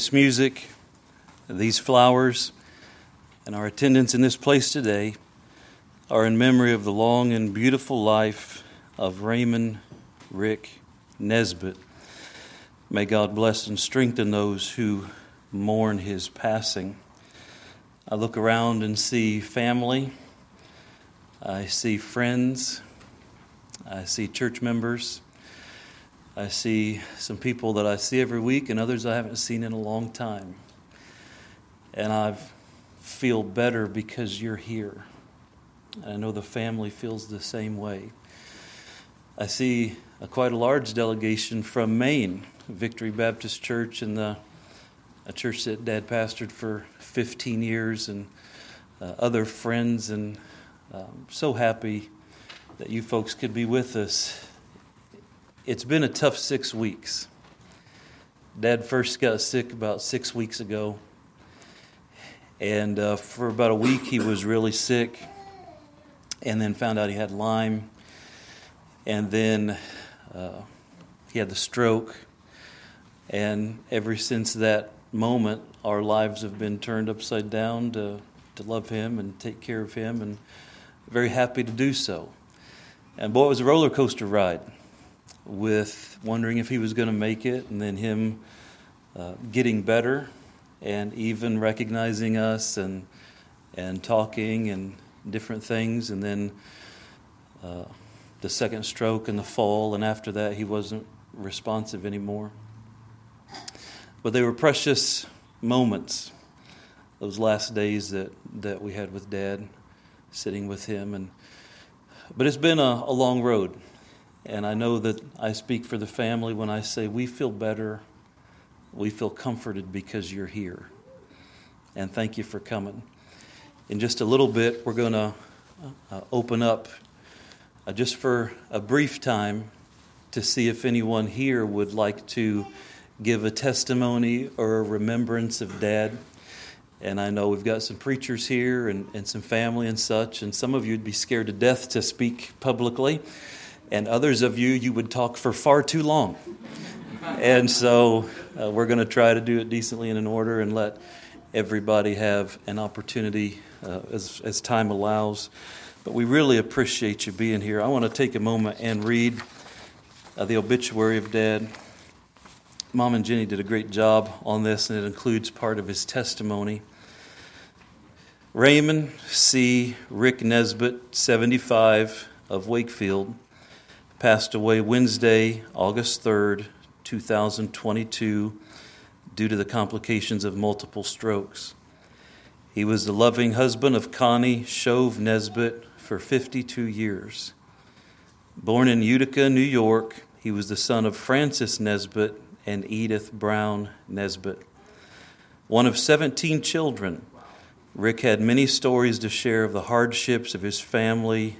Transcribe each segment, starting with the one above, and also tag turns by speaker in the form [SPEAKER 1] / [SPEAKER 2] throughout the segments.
[SPEAKER 1] this music, these flowers, and our attendance in this place today are in memory of the long and beautiful life of Raymond Rick Nesbitt. May God bless and strengthen those who mourn his passing. I look around and see family, I see friends, I see church members. I see some people that I see every week and others I haven't seen in a long time. And I feel better because you're here. And I know the family feels the same way. I see a quite a large delegation from Maine, Victory Baptist Church, and the a church that Dad pastored for 15 years, and uh, other friends, and um, so happy that you folks could be with us it's been a tough six weeks. Dad first got sick about six weeks ago. And uh, for about a week, he was really sick. And then found out he had Lyme. And then uh, he had the stroke. And ever since that moment, our lives have been turned upside down to, to love him and take care of him. And very happy to do so. And boy, it was a roller coaster ride with wondering if he was going to make it, and then him uh, getting better, and even recognizing us and and talking and different things, and then uh, the second stroke and the fall, and after that he wasn't responsive anymore. But they were precious moments, those last days that, that we had with Dad, sitting with him, and but it's been a, a long road. And I know that I speak for the family when I say we feel better, we feel comforted because you're here. And thank you for coming. In just a little bit, we're going to uh, open up uh, just for a brief time to see if anyone here would like to give a testimony or a remembrance of Dad. And I know we've got some preachers here and, and some family and such, and some of you would be scared to death to speak publicly and others of you, you would talk for far too long. And so uh, we're going to try to do it decently and in order and let everybody have an opportunity uh, as, as time allows. But we really appreciate you being here. I want to take a moment and read uh, the obituary of Dad. Mom and Jenny did a great job on this, and it includes part of his testimony. Raymond C. Rick Nesbitt, 75, of Wakefield passed away Wednesday, August 3rd, 2022, due to the complications of multiple strokes. He was the loving husband of Connie Shove Nesbitt for 52 years. Born in Utica, New York, he was the son of Francis Nesbitt and Edith Brown Nesbitt. One of 17 children, Rick had many stories to share of the hardships of his family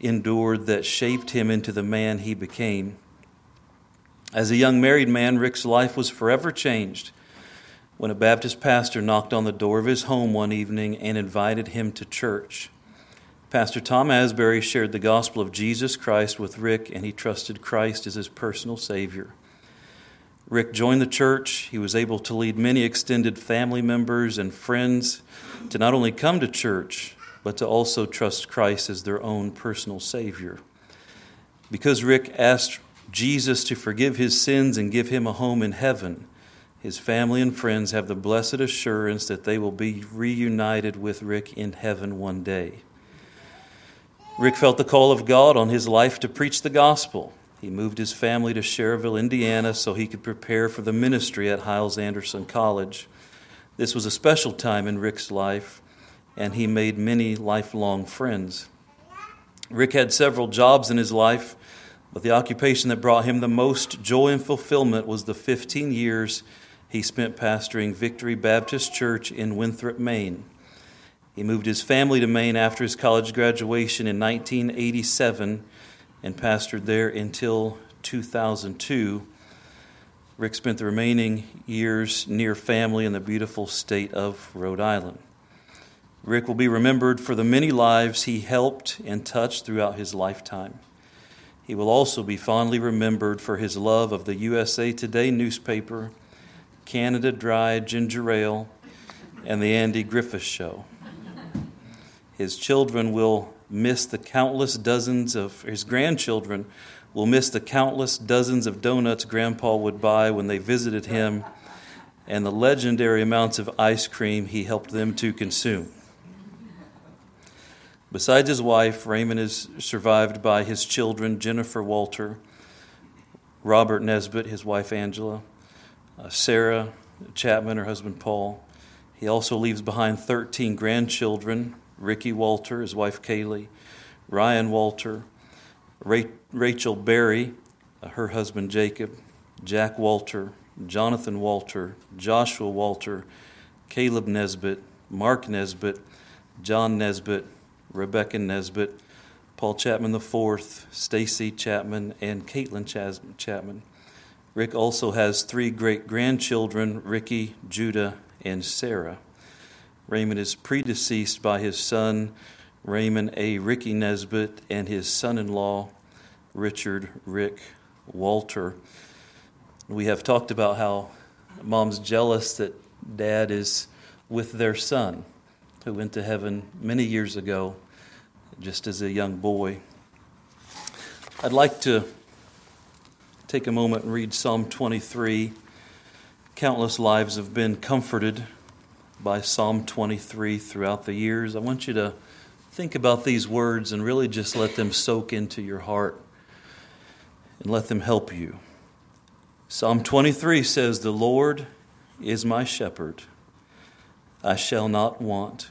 [SPEAKER 1] endured that shaped him into the man he became. As a young married man, Rick's life was forever changed when a Baptist pastor knocked on the door of his home one evening and invited him to church. Pastor Tom Asbury shared the gospel of Jesus Christ with Rick, and he trusted Christ as his personal Savior. Rick joined the church. He was able to lead many extended family members and friends to not only come to church, but to also trust Christ as their own personal Savior. Because Rick asked Jesus to forgive his sins and give him a home in heaven, his family and friends have the blessed assurance that they will be reunited with Rick in heaven one day. Rick felt the call of God on his life to preach the gospel. He moved his family to Schererville, Indiana, so he could prepare for the ministry at Hyles Anderson College. This was a special time in Rick's life and he made many lifelong friends. Rick had several jobs in his life, but the occupation that brought him the most joy and fulfillment was the 15 years he spent pastoring Victory Baptist Church in Winthrop, Maine. He moved his family to Maine after his college graduation in 1987 and pastored there until 2002. Rick spent the remaining years near family in the beautiful state of Rhode Island. Rick will be remembered for the many lives he helped and touched throughout his lifetime. He will also be fondly remembered for his love of the USA Today newspaper, Canada Dry Ginger Ale, and the Andy Griffith Show. His children will miss the countless dozens of, his grandchildren will miss the countless dozens of donuts Grandpa would buy when they visited him and the legendary amounts of ice cream he helped them to consume. Besides his wife, Raymond is survived by his children, Jennifer Walter, Robert Nesbitt, his wife Angela, uh, Sarah Chapman, her husband Paul. He also leaves behind 13 grandchildren Ricky Walter, his wife Kaylee, Ryan Walter, Rachel Berry, uh, her husband Jacob, Jack Walter, Jonathan Walter, Joshua Walter, Caleb Nesbitt, Mark Nesbitt, John Nesbitt, Rebecca Nesbitt, Paul Chapman IV, Stacy Chapman, and Caitlin Chapman. Rick also has three great grandchildren Ricky, Judah, and Sarah. Raymond is predeceased by his son, Raymond A. Ricky Nesbitt, and his son in law, Richard Rick Walter. We have talked about how mom's jealous that dad is with their son who went to heaven many years ago just as a young boy. I'd like to take a moment and read Psalm 23. Countless lives have been comforted by Psalm 23 throughout the years. I want you to think about these words and really just let them soak into your heart and let them help you. Psalm 23 says, The Lord is my shepherd, I shall not want.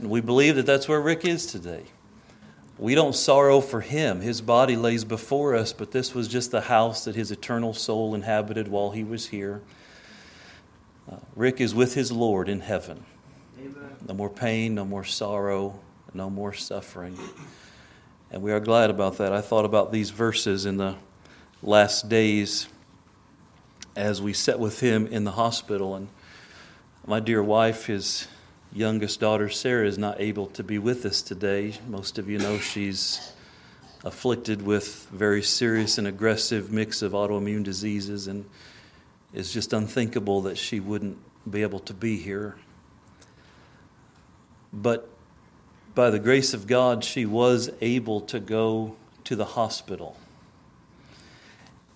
[SPEAKER 1] And we believe that that's where Rick is today. We don't sorrow for him. His body lays before us, but this was just the house that his eternal soul inhabited while he was here. Uh, Rick is with his Lord in heaven. Amen. No more pain, no more sorrow, no more suffering. And we are glad about that. I thought about these verses in the last days as we sat with him in the hospital. And my dear wife is youngest daughter, Sarah, is not able to be with us today. Most of you know she's afflicted with very serious and aggressive mix of autoimmune diseases, and it's just unthinkable that she wouldn't be able to be here. But by the grace of God, she was able to go to the hospital.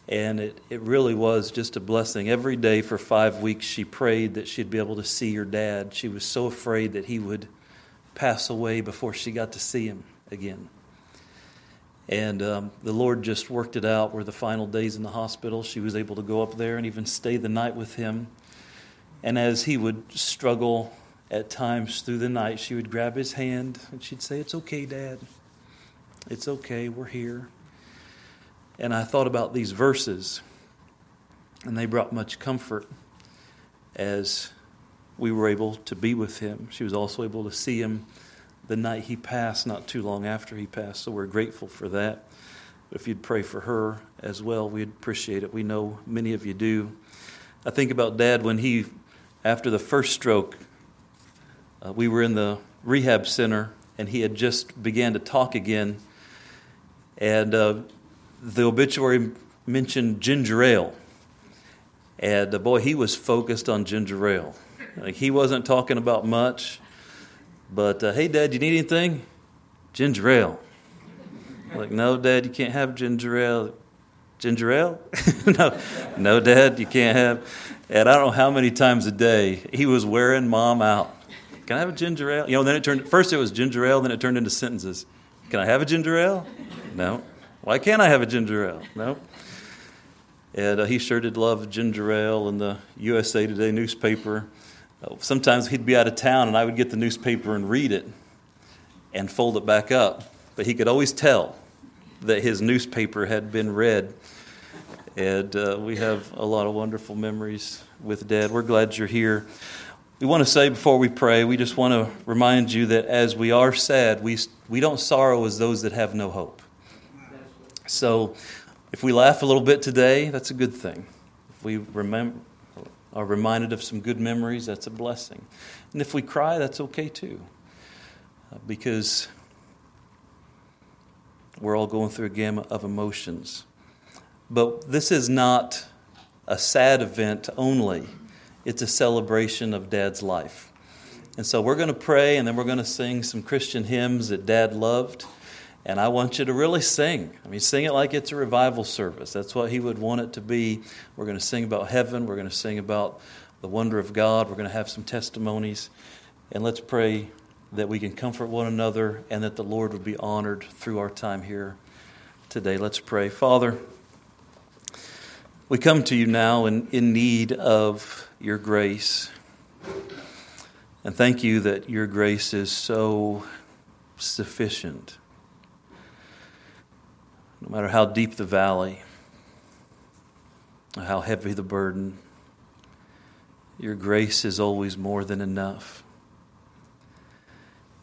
[SPEAKER 1] And it, it really was just a blessing. Every day for five weeks, she prayed that she'd be able to see her dad. She was so afraid that he would pass away before she got to see him again. And um, the Lord just worked it out where the final days in the hospital, she was able to go up there and even stay the night with him. And as he would struggle at times through the night, she would grab his hand and she'd say, It's okay, Dad. It's okay. We're here. And I thought about these verses, and they brought much comfort as we were able to be with him. She was also able to see him the night he passed, not too long after he passed. So we're grateful for that. If you'd pray for her as well, we'd appreciate it. We know many of you do. I think about Dad when he, after the first stroke, uh, we were in the rehab center and he had just began to talk again. And uh, the obituary mentioned ginger ale. And uh, boy, he was focused on ginger ale. Like, he wasn't talking about much. But uh, hey, Dad, you need anything? Ginger ale. Like, no, Dad, you can't have ginger ale. ginger ale? no, no, Dad, you can't have. And I don't know how many times a day he was wearing mom out. Can I have a ginger ale? You know, then it turned, first it was ginger ale, then it turned into sentences. Can I have a ginger ale? No. Why can't I have a ginger ale? No. And uh, he sure did love ginger ale and the USA Today newspaper. Uh, sometimes he'd be out of town and I would get the newspaper and read it and fold it back up. But he could always tell that his newspaper had been read. And uh, we have a lot of wonderful memories with Dad. We're glad you're here. We want to say before we pray, we just want to remind you that as we are sad, we, we don't sorrow as those that have no hope. So if we laugh a little bit today, that's a good thing. If we remember, are reminded of some good memories, that's a blessing. And if we cry, that's okay too. Uh, because we're all going through a gamut of emotions. But this is not a sad event only, it's a celebration of Dad's life. And so we're going to pray and then we're going to sing some Christian hymns that Dad loved. And I want you to really sing. I mean, sing it like it's a revival service. That's what he would want it to be. We're going to sing about heaven. We're going to sing about the wonder of God. We're going to have some testimonies. And let's pray that we can comfort one another and that the Lord would be honored through our time here today. Let's pray. Father, we come to you now in, in need of your grace. And thank you that your grace is so sufficient. No matter how deep the valley, how heavy the burden, your grace is always more than enough.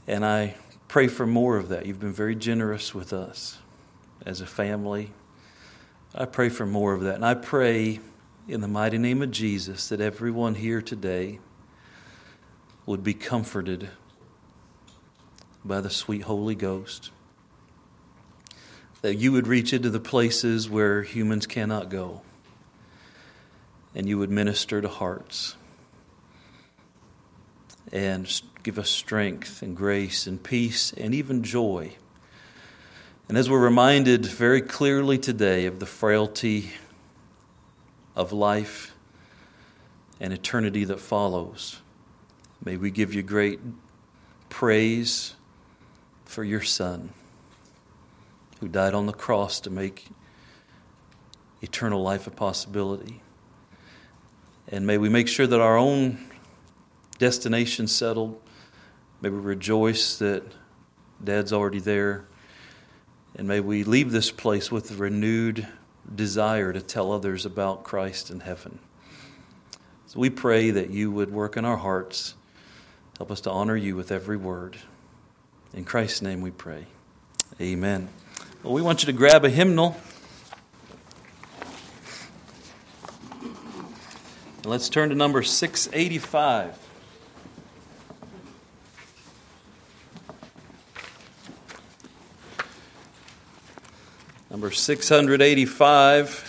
[SPEAKER 1] And I pray for more of that. You've been very generous with us as a family. I pray for more of that. And I pray in the mighty name of Jesus that everyone here today would be comforted by the sweet Holy Ghost. That you would reach into the places where humans cannot go. And you would minister to hearts. And give us strength and grace and peace and even joy. And as we're reminded very clearly today of the frailty of life and eternity that follows, may we give you great praise for your Son who died on the cross to make eternal life a possibility. And may we make sure that our own destination settled May we rejoice that Dad's already there. And may we leave this place with a renewed desire to tell others about Christ in heaven. So we pray that you would work in our hearts, help us to honor you with every word. In Christ's name we pray. Amen. Well, we want you to grab a hymnal. Let's turn to number 685. number 685.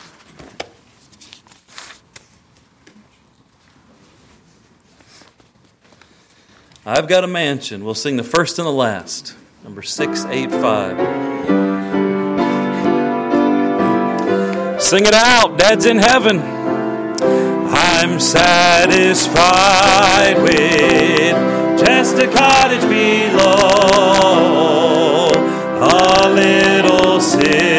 [SPEAKER 1] I've got a mansion. We'll sing the first and the last. Number 685. Sing it out. Dad's in heaven. I'm satisfied with just a cottage below, a little city.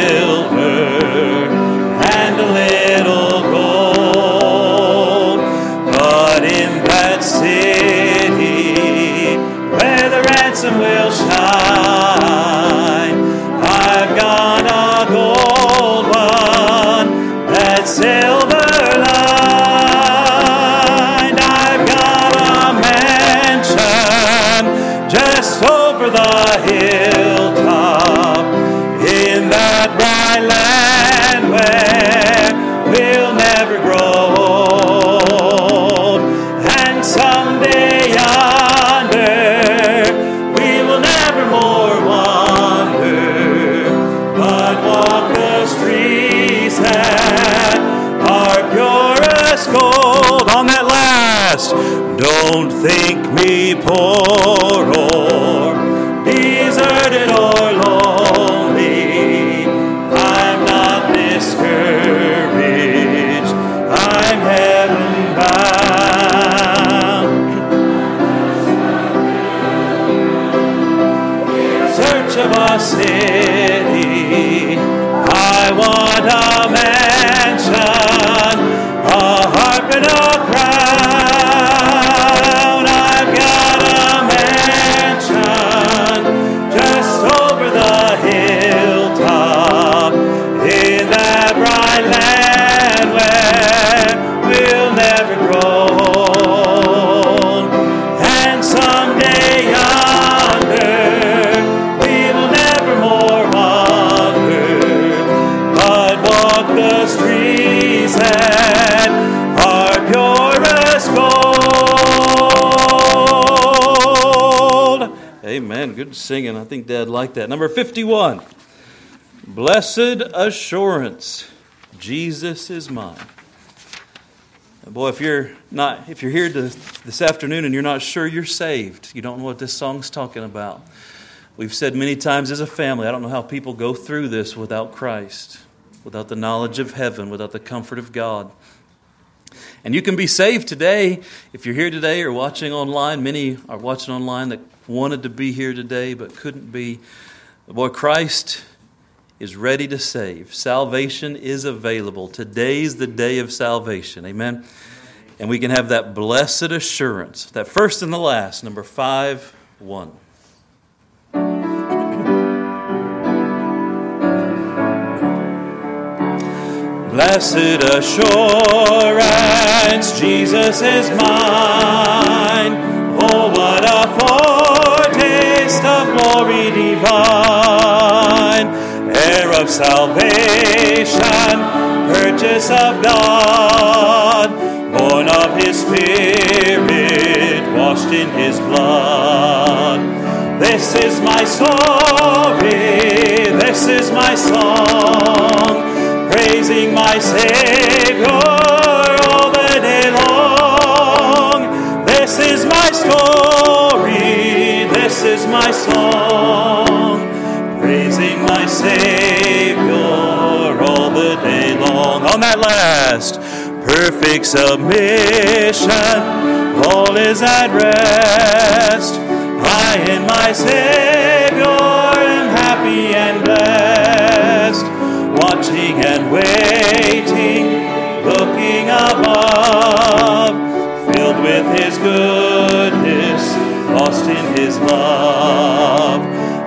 [SPEAKER 1] Don't think me poor oh. Amen. Good singing. I think Dad liked that. Number 51. Blessed assurance. Jesus is mine. Boy, if you're not if you're here this afternoon and you're not sure you're saved, you don't know what this song's talking about. We've said many times as a family, I don't know how people go through this without Christ, without the knowledge of heaven, without the comfort of God. And you can be saved today if you're here today or watching online. Many are watching online that wanted to be here today but couldn't be. Boy, Christ is ready to save. Salvation is available. Today's the day of salvation. Amen. And we can have that blessed assurance, that first and the last, number 5 1. Blessed assurance, Jesus is mine. Glory divine, heir of salvation, purchase of God, born of His Spirit, washed in His blood. This is my story, this is my song praising my Savior my song, praising my Savior all the day long. On that last, perfect submission, all is at rest. I in my Savior am happy and blessed watching and waiting, looking above, filled with His goodness, lost in His love.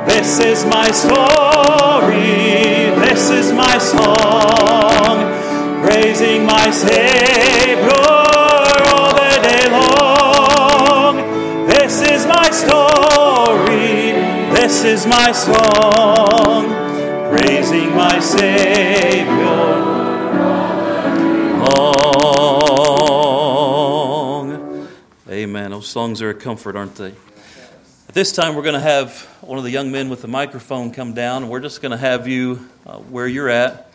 [SPEAKER 1] This is my story, this is my song, praising my Savior all the day long. This is my story, this is my song. Praising my Savior Amen. Those songs are a comfort, aren't they? At this time, we're going to have one of the young men with the microphone come down, and we're just going to have you uh, where you're at.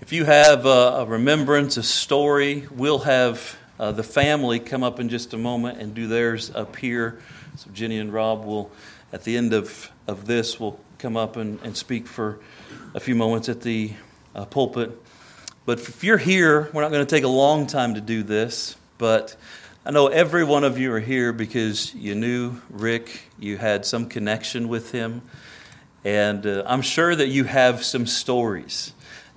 [SPEAKER 1] If you have a, a remembrance, a story, we'll have uh, the family come up in just a moment and do theirs up here. So Jenny and Rob will, at the end of, of this, will come up and, and speak for a few moments at the uh, pulpit. But if you're here, we're not going to take a long time to do this, but I know every one of you are here because you knew Rick, you had some connection with him, and uh, I'm sure that you have some stories.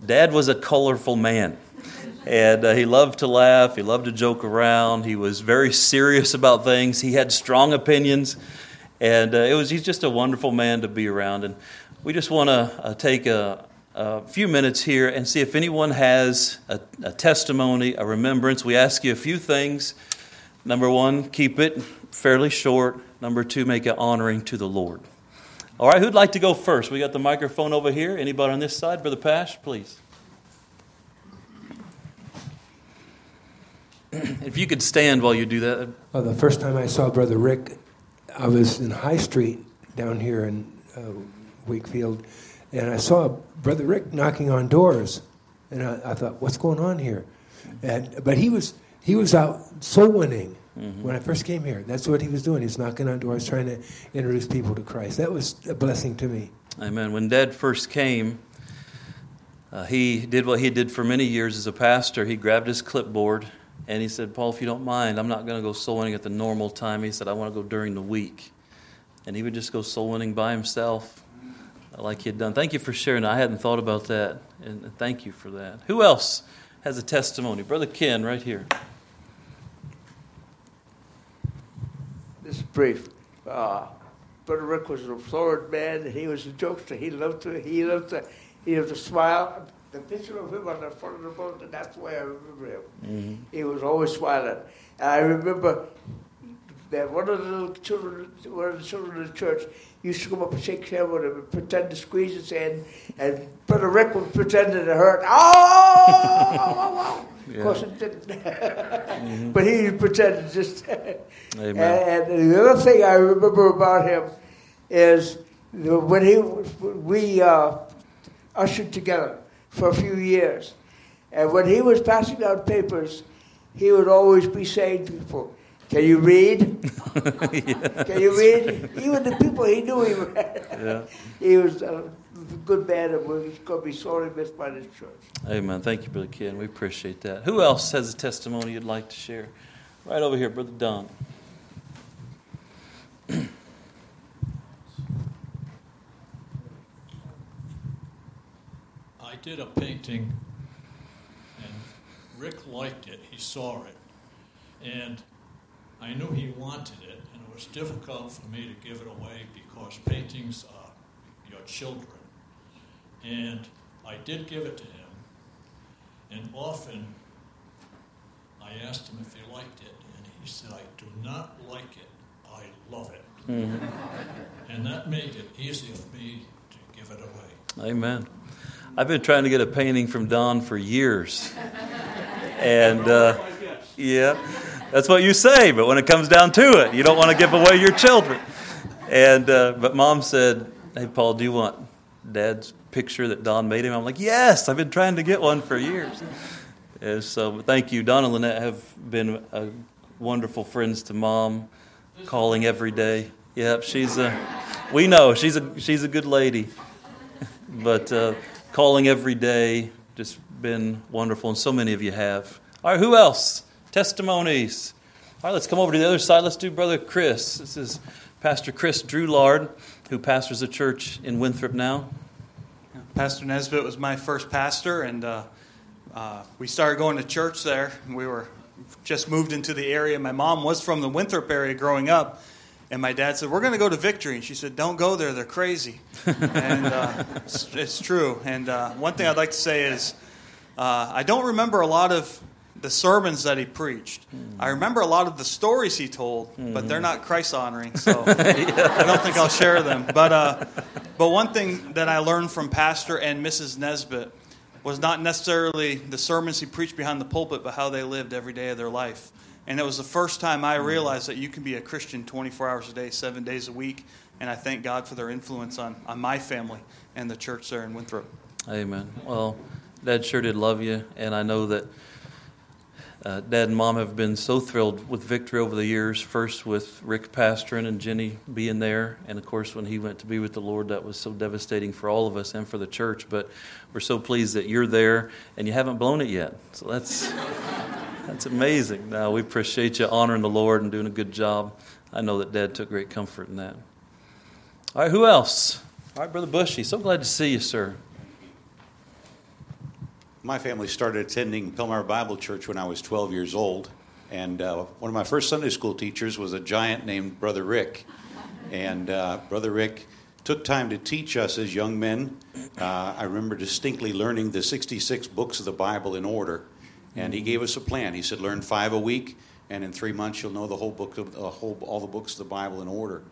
[SPEAKER 1] Dad was a colorful man. And uh, he loved to laugh. He loved to joke around. He was very serious about things. He had strong opinions. And uh, it was, he's just a wonderful man to be around. And we just want to uh, take a, a, few minutes here and see if anyone has a, a, testimony, a remembrance. We ask you a few things. Number one, keep it fairly short. Number two, make it honoring to the Lord. All right, who'd like to go first? We got the microphone over here. Anybody on this side? Brother Pash, please. if you could stand while you do that.
[SPEAKER 2] Well, the first time I saw Brother Rick I was in High Street down here in uh, Wakefield, and I saw Brother Rick knocking on doors, and I, I, thought, "What's going on here?" And but he was he was out soul winning mm-hmm. when I first came here. That's what he was doing. He was knocking on doors, trying to introduce people to Christ. That was a blessing to me.
[SPEAKER 1] Amen. When Dad first came, uh, he did what he did for many years as a pastor. He grabbed his clipboard and he said, Paul, if you don't mind, I'm not going to go soul winning at the normal time. He said, I want to go during the week. And he would just go soul winning by himself like he had done. Thank you for sharing. I hadn't thought about that. And thank you for that. Who else has a testimony? Brother Ken, right here.
[SPEAKER 3] This is brief. Uh, Brother Rick was a florid man. He was a jokester. He loved to. He loved to. He loved to smile the picture of him on the front of the boat, and that's the way I remember him. Mm-hmm. He was always smiling. And I remember that one of the little children, one of the children of the church, used to come up and shake hands with him and pretend to squeeze his hand, and Brother Rick would pretend that it hurt. Oh!
[SPEAKER 1] Yeah.
[SPEAKER 3] Of course, it didn't. But he pretended just. And, and the other thing I remember about him is when he we uh, ushered together for a few years, and when he was passing out papers, he would always be saying to people, "Can you read? Can you read?" Even the people he knew he read.
[SPEAKER 1] Yeah.
[SPEAKER 3] he was a good man, and he's going to be sorely missed by this church.
[SPEAKER 1] Amen. Thank you, Brother Ken. We appreciate that. Who else has a testimony you'd like to share? Right over here, Brother Don.
[SPEAKER 4] I did a painting, and Rick liked it. He saw it. And I knew he wanted it, and it was difficult for me to give it away because paintings are your children. And I did give it to him, and often I asked him if he liked it, and he said, I do not like it, I love it. And that made it easier for me to give it away.
[SPEAKER 1] Amen. I've been trying to get a painting from Don for years. And, uh, yeah, that's what you say, but when it comes down to it, you don't want to give away your children. And, uh, but mom said, Hey, Paul, do you want dad's picture that Don made him? I'm like, Yes, I've been trying to get one for years. And so, thank you. Don and Lynette have been uh, wonderful friends to mom, calling every day. Yep, she's a, we know, she's a, she's a good lady but uh, calling every day just been wonderful, and so many of you have. All right, who else? Testimonies. All right, let's come over to the other side. Let's do Brother Chris. This is Pastor Chris Drewlard, who pastors a church in Winthrop now.
[SPEAKER 5] Pastor Nesbitt was my first pastor, and uh, uh, we started going to church there. We were just moved into the area. My mom was from the Winthrop area growing up, and my dad said, "We're going to go to Victory," and she said, "Don't go there; they're crazy." and uh, it's, it's true. And uh, one thing I'd like to say is, uh, I don't remember a lot of the sermons that he preached. Hmm. I remember a lot of the stories he told, but they're hmm. not Christ honoring, so I don't think I'll share them. But uh, but one thing that I learned from Pastor and Mrs. Nesbitt was not necessarily the sermons he preached behind the pulpit, but how they lived every day of their life. And it was the first time I hmm. realized that you can be a Christian 24 hours a day, seven days a week. And I thank God for their influence on, on my family and the church there in Winthrop.
[SPEAKER 1] Amen. Well, Dad sure did love you, and I know that uh, Dad and Mom have been so thrilled with victory over the years. First with Rick pastoring and Jenny being there, and of course when he went to be with the Lord, that was so devastating for all of us and for the church. But we're so pleased that you're there and you haven't blown it yet. So that's that's amazing. Now we appreciate you honoring the Lord and doing a good job. I know that Dad took great comfort in that. All right, who else? All right, Brother Bushy. So glad to see you, sir.
[SPEAKER 6] My family started attending Pilmar Bible Church when I was 12 years old. And uh, one of my first Sunday school teachers was a giant named Brother Rick. And uh, Brother Rick took time to teach us as young men. Uh, I remember distinctly learning the 66 books of the Bible in order. And he gave us a plan. He said, learn five a week, and in three months you'll know the whole book of whole, all the books of the Bible in order.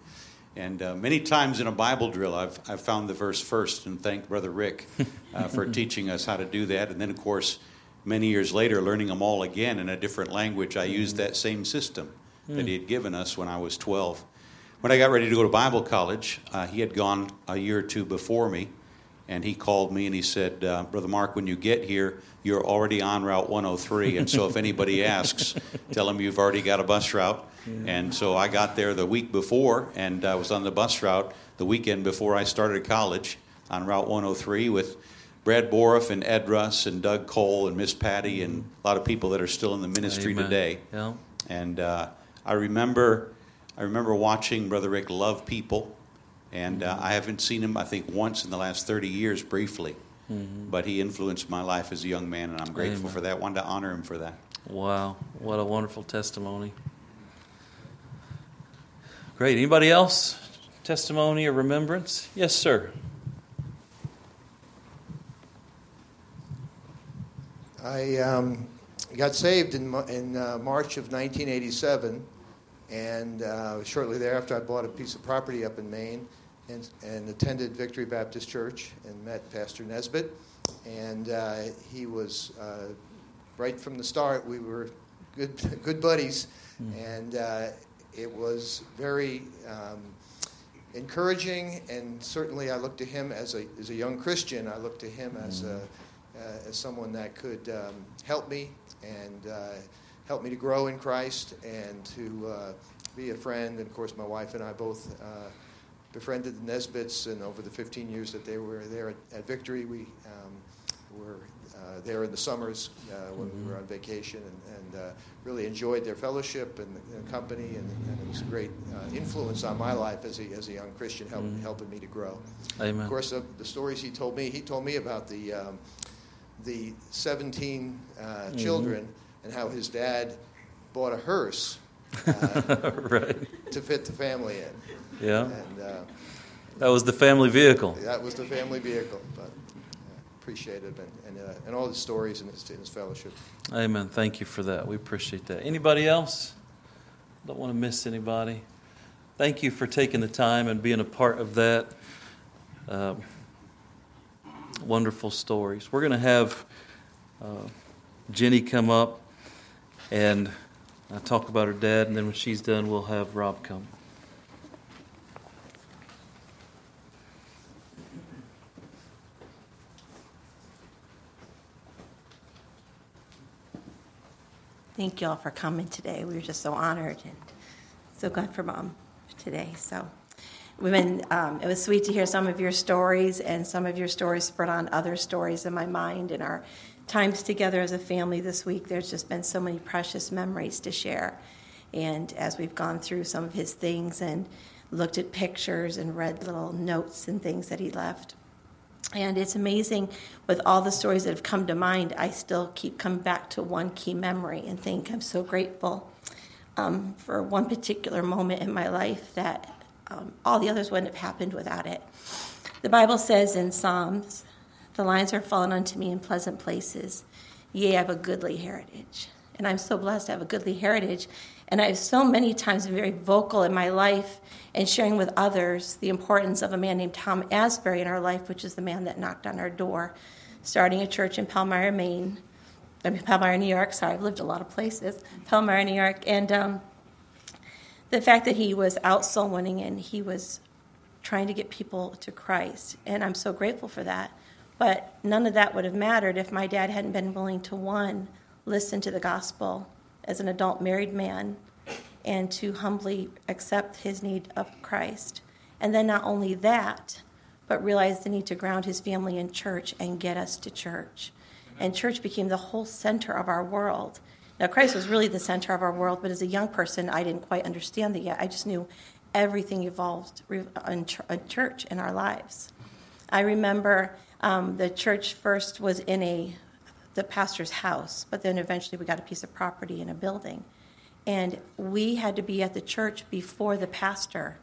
[SPEAKER 6] And uh, many times in a Bible drill, I've, I've found the verse first and thanked Brother Rick uh, for teaching us how to do that. And then, of course, many years later, learning them all again in a different language, I used that same system that he had given us when I was 12. When I got ready to go to Bible college, uh, he had gone a year or two before me, and he called me and he said, uh, Brother Mark, when you get here, you're already on Route 103. And so if anybody asks, tell them you've already got a bus route. And so I got there the week before, and I was on the bus route the weekend before I started college on Route 103 with Brad Boroff and Ed Russ and Doug Cole and Miss Patty and a lot of people that are still in the ministry
[SPEAKER 1] Amen.
[SPEAKER 6] today.
[SPEAKER 1] Yeah.
[SPEAKER 6] And uh, I remember, I remember watching Brother Rick love people, and uh, I haven't seen him, I think, once in the last 30 years briefly. But he influenced my life as a young man, and I'm grateful
[SPEAKER 1] Amen.
[SPEAKER 6] for that. Wanted to honor him for that.
[SPEAKER 1] Wow, what a wonderful testimony. Great. Anybody else? Testimony or remembrance? Yes, sir.
[SPEAKER 7] I um, got saved in, in uh, March of 1987, And uh, shortly thereafter, I bought a piece of property up in Maine and, and attended Victory Baptist Church and met Pastor Nesbitt. And uh, he was, uh, right from the start, we were good, good buddies. Mm. And uh, it was very um, encouraging, and certainly I looked to him as a, as a young Christian. I looked to him as, a, uh, as someone that could um, help me and uh, help me to grow in Christ and to uh, be a friend. And of course, my wife and I both uh, befriended the Nesbitts, and over the 15 years that they were there at, at Victory, we um, were uh, there in the summers uh, when mm-hmm. we were on vacation and, and uh, really enjoyed their fellowship and, and company, and, and, it was a great uh, influence on my life as a, as a young Christian, help, mm-hmm. helping me to grow.
[SPEAKER 1] Amen.
[SPEAKER 7] Of course, the stories he told me, he told me about the, um, the 17 mm-hmm. children and how his dad bought a hearse uh,
[SPEAKER 1] right.
[SPEAKER 7] to fit the family in.
[SPEAKER 1] Yeah.
[SPEAKER 7] And uh,
[SPEAKER 1] that was the family vehicle.
[SPEAKER 7] That was the family vehicle. But appreciate it and, and, uh, and all the stories in his, in his fellowship.
[SPEAKER 1] Amen. Thank you for that. We appreciate that. Anybody else? Don't want to miss anybody. Thank you for taking the time and being a part of that. Um, wonderful stories. We're going to have uh, Jenny come up and uh, talk about her dad, and then when she's done, we'll have Rob come.
[SPEAKER 8] Thank you all for coming today. We were just so honored and so glad for mom today. So, women, um, it was sweet to hear some of your stories, and some of your stories spurred on other stories in my mind and our times together as a family this week, there's just been so many precious memories to share. And as we've gone through some of his things and looked at pictures and read little notes and things that he left. And it's amazing with all the stories that have come to mind, I still keep coming back to one key memory and think I'm so grateful um, for one particular moment in my life that um, all the others wouldn't have happened without it. The Bible says in Psalms the lines are fallen unto me in pleasant places. Yea, I have a goodly heritage. And I'm so blessed to have a goodly heritage. And I've so many times been very vocal in my life and sharing with others the importance of a man named Tom Asbury in our life, which is the man that knocked on our door, starting a church in Palmyra, Maine. I mean, Palmyra, New York. Sorry, I've lived a lot of places. Palmyra, New York. And um, the fact that he was out soul winning and he was trying to get people to Christ. And I'm so grateful for that. But none of that would have mattered if my dad hadn't been willing to, one, listen to the gospel as an adult married man and to humbly accept his need of Christ. And then not only that, but realize the need to ground his family in church and get us to church. And church became the whole center of our world. Now, Christ was really the center of our world, but as a young person, I didn't quite understand that yet. I just knew everything evolved in church in our lives. I remember um, the church first was in a the pastor's house, but then eventually we got a piece of property in a building, and we had to be at the church before the pastor.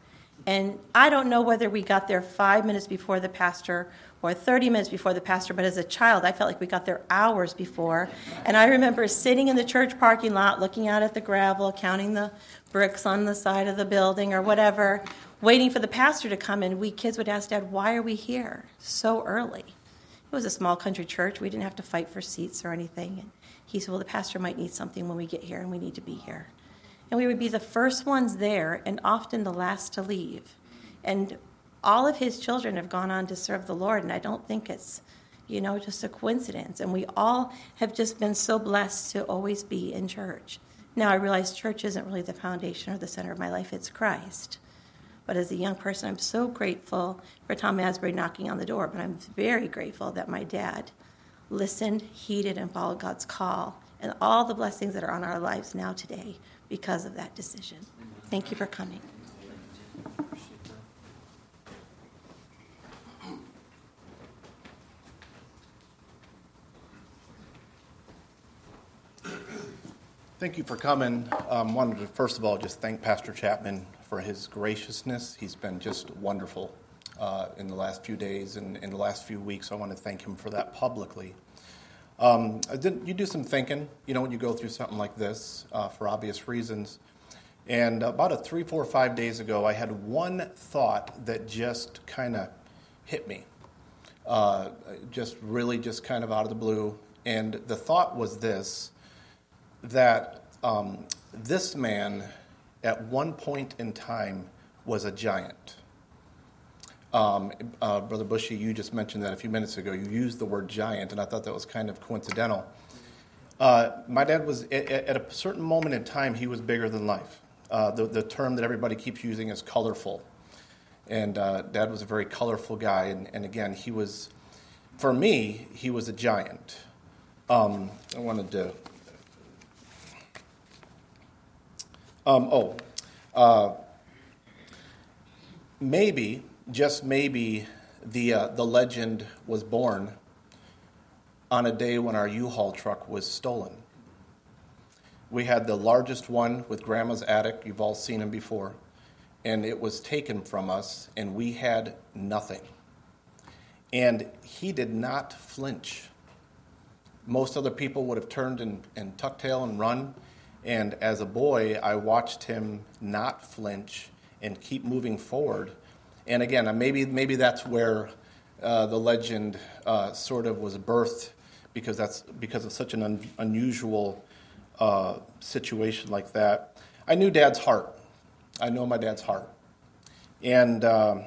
[SPEAKER 8] And I don't know whether we got there five minutes before the pastor or 30 minutes before the pastor, but as a child, I felt like we got there hours before. And I remember sitting in the church parking lot, looking out at the gravel, counting the bricks on the side of the building or whatever, waiting for the pastor to come in, we kids would ask Dad, why are we here so early? It was a small country church. We didn't have to fight for seats or anything. And he said, Well, the pastor might need something when we get here, and we need to be here. And we would be the first ones there and often the last to leave. And all of his children have gone on to serve the Lord, and I don't think it's, you know, just a coincidence. And we all have just been so blessed to always be in church. Now I realize church isn't really the foundation or the center of my life, it's Christ. But as a young person, I'm so grateful for Tom Asbury knocking on the door, but I'm very grateful that my dad listened, heeded, and followed God's call and all the blessings that are on our lives now today because of that decision. Thank you for coming.
[SPEAKER 9] Thank you for coming. Um, wanted to first of all just thank Pastor Chapman for his graciousness. He's been just wonderful uh, in the last few days and in the last few weeks. I want to thank him for that publicly. Um, you do some thinking, you know, when you go through something like this uh, for obvious reasons. And about a three, four, five days ago, I had one thought that just kind of hit me. Uh, just really, just kind of out of the blue. And the thought was this that um, this man, at one point in time, was a giant. Um, uh, Brother Bushy, you just mentioned that a few minutes ago. You used the word giant, and I thought that was kind of coincidental. Uh, my dad was, at, at, a certain moment in time, he was bigger than life. Uh, the, the term that everybody keeps using is colorful. And uh, dad was a very colorful guy. And, and again, he was, for me, he was a giant. Um, I wanted to. Um, oh, uh, maybe just maybe the, uh, the legend was born on a day when our U-Haul truck was stolen. We had the largest one with Grandma's attic. You've all seen him before. And it was taken from us, and we had nothing. And he did not flinch. Most other people would have turned and, and tucked tail and run. And as a boy, I watched him not flinch and keep moving forward and again, uh, maybe, maybe that's where uh, the legend uh, sort of was birthed because that's because of such an un- unusual uh, situation like that. I knew Dad's heart. I know my dad's heart. And um,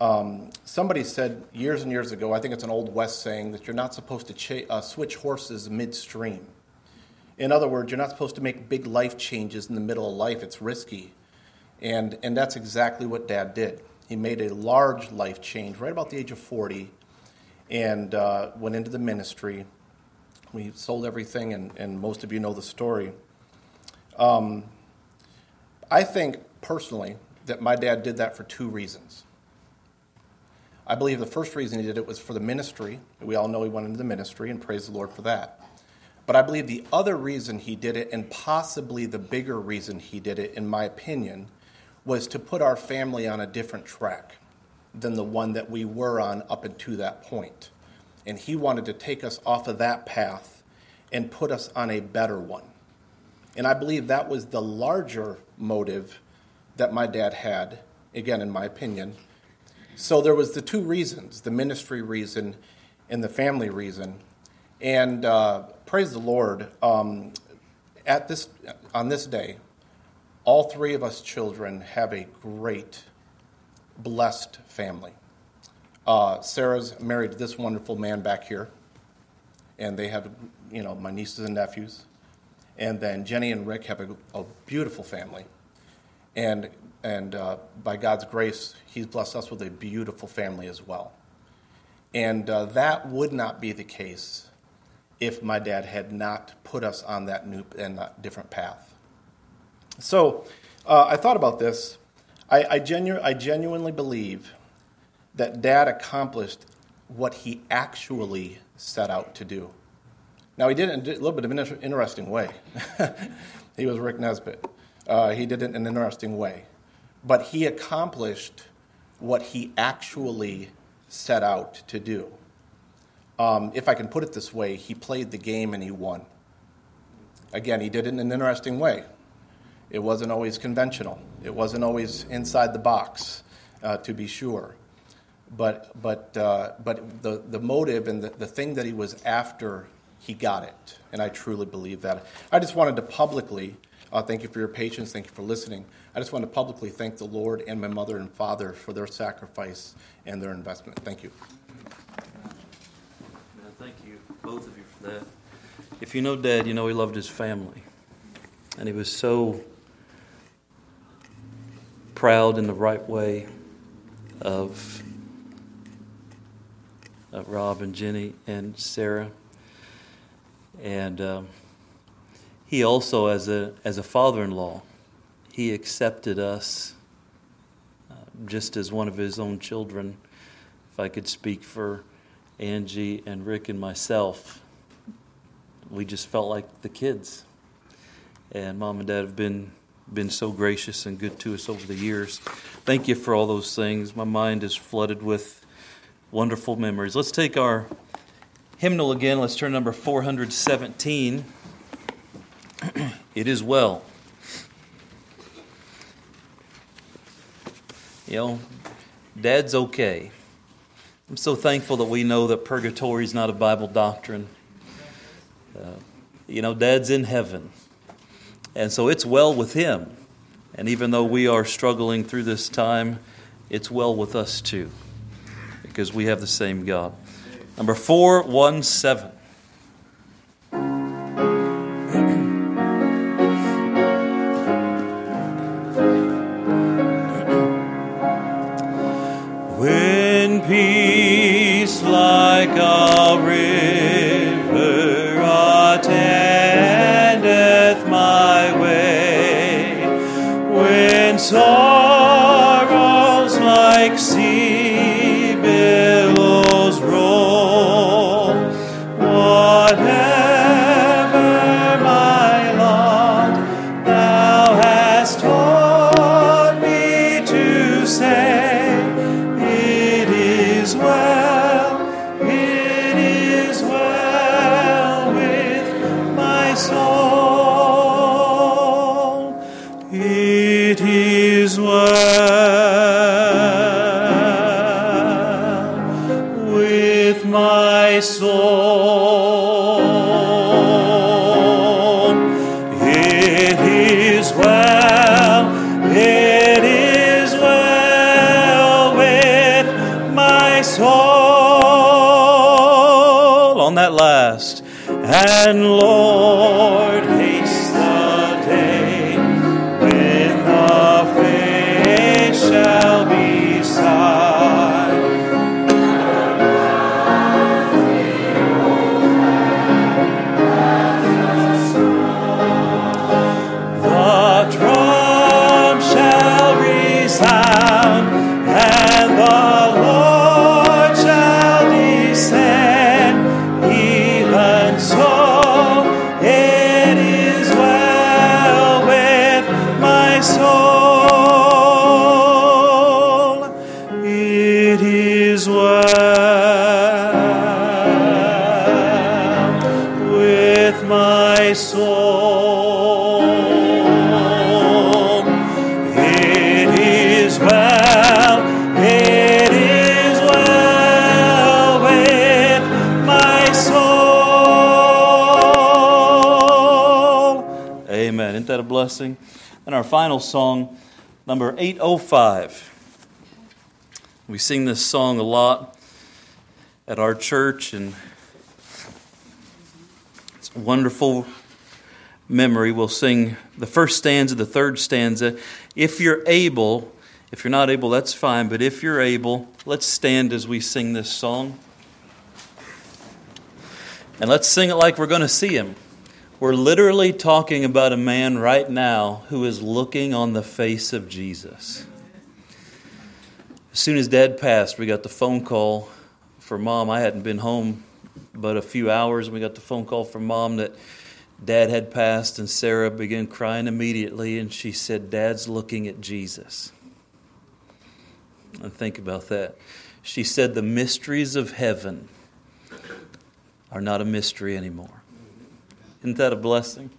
[SPEAKER 9] um, somebody said years and years ago, I think it's an old West saying, that you're not supposed to cha- uh, switch horses midstream. In other words, you're not supposed to make big life changes in the middle of life. It's risky. And, and that's exactly what dad did. He made a large life change right about the age of 40 and uh, went into the ministry. We sold everything, and, and most of you know the story. Um, I think personally that my dad did that for two reasons. I believe the first reason he did it was for the ministry. We all know he went into the ministry, and praise the Lord for that. But I believe the other reason he did it, and possibly the bigger reason he did it, in my opinion, was to put our family on a different track than the one that we were on up until that point. And he wanted to take us off of that path and put us on a better one. And I believe that was the larger motive that my dad had, again, in my opinion. So there was the two reasons the ministry reason and the family reason. And uh, praise the Lord, um, at this, on this day, all three of us children have a great, blessed family. Uh, Sarah's married this wonderful man back here, and they have, you know, my nieces and nephews. And then Jenny and Rick have a, a beautiful family. And, and uh, by God's grace, He's blessed us with a beautiful family as well. And uh, that would not be the case if my dad had not put us on that new and different path. So uh, I thought about this. I, I, genu- I genuinely believe that dad accomplished what he actually set out to do. Now, he did it in a little bit of an interesting way. he was Rick Nesbitt. Uh, he did it in an interesting way. But he accomplished what he actually set out to do. Um, if I can put it this way, he played the game and he won. Again, he did it in an interesting way. It wasn't always conventional. It wasn't always inside the box, uh, to be sure. But, but, uh, but the, the motive and the, the thing that he was after, he got it. And I truly believe that. I just wanted to publicly, uh, thank you for your patience, thank you for listening. I just want to publicly thank the Lord and my mother and father for their sacrifice and their investment.
[SPEAKER 1] Thank you. Both of you, for that. If you know Dad, you know he loved his family. And he was so proud in the right way of, of Rob and Jenny and Sarah. And um, he also, as a, as a father in law, he accepted us uh, just as one of his own children. If I could speak for Angie and Rick and myself, we just felt like the kids. And mom and dad have been been so gracious and good to us over the years. Thank you for all those things. My mind is flooded with wonderful memories. Let's take our hymnal again. Let's turn number 417. it is well. You know, dad's okay. I'm so thankful that we know that purgatory is not a Bible doctrine. Uh, you know, Dad's in heaven. And so it's well with him. And even though we are struggling through this time, it's well with us too, because we have the same God. Number 417. My soul. It is well, it is well with my soul. Amen. Isn't that a blessing? And our final song, number 805. We sing this song a lot at our church, and wonderful memory. We'll sing the first stanza, the third stanza. If you're able, if you're not able, that's fine, but if you're able, let's stand as we sing this song. And let's sing it like we're going to see him. We're literally talking about a man right now who is looking on the face of Jesus. As soon as dad passed, we got the phone call for mom. I hadn't been home but a few hours, and we got the phone call from mom that dad had passed, and Sarah began crying immediately, and she said, Dad's looking at Jesus. And think about that. She said, The mysteries of heaven are not a mystery anymore. Isn't that a blessing?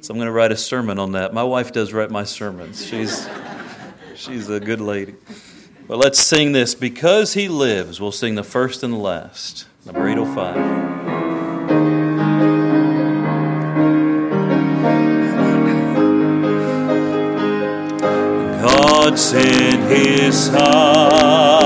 [SPEAKER 1] So I'm going to write a sermon on that. My wife does write my sermons. She's, she's a good lady. But let's sing this. Because he lives, we'll sing the first and the last. Number 805. God sent his son.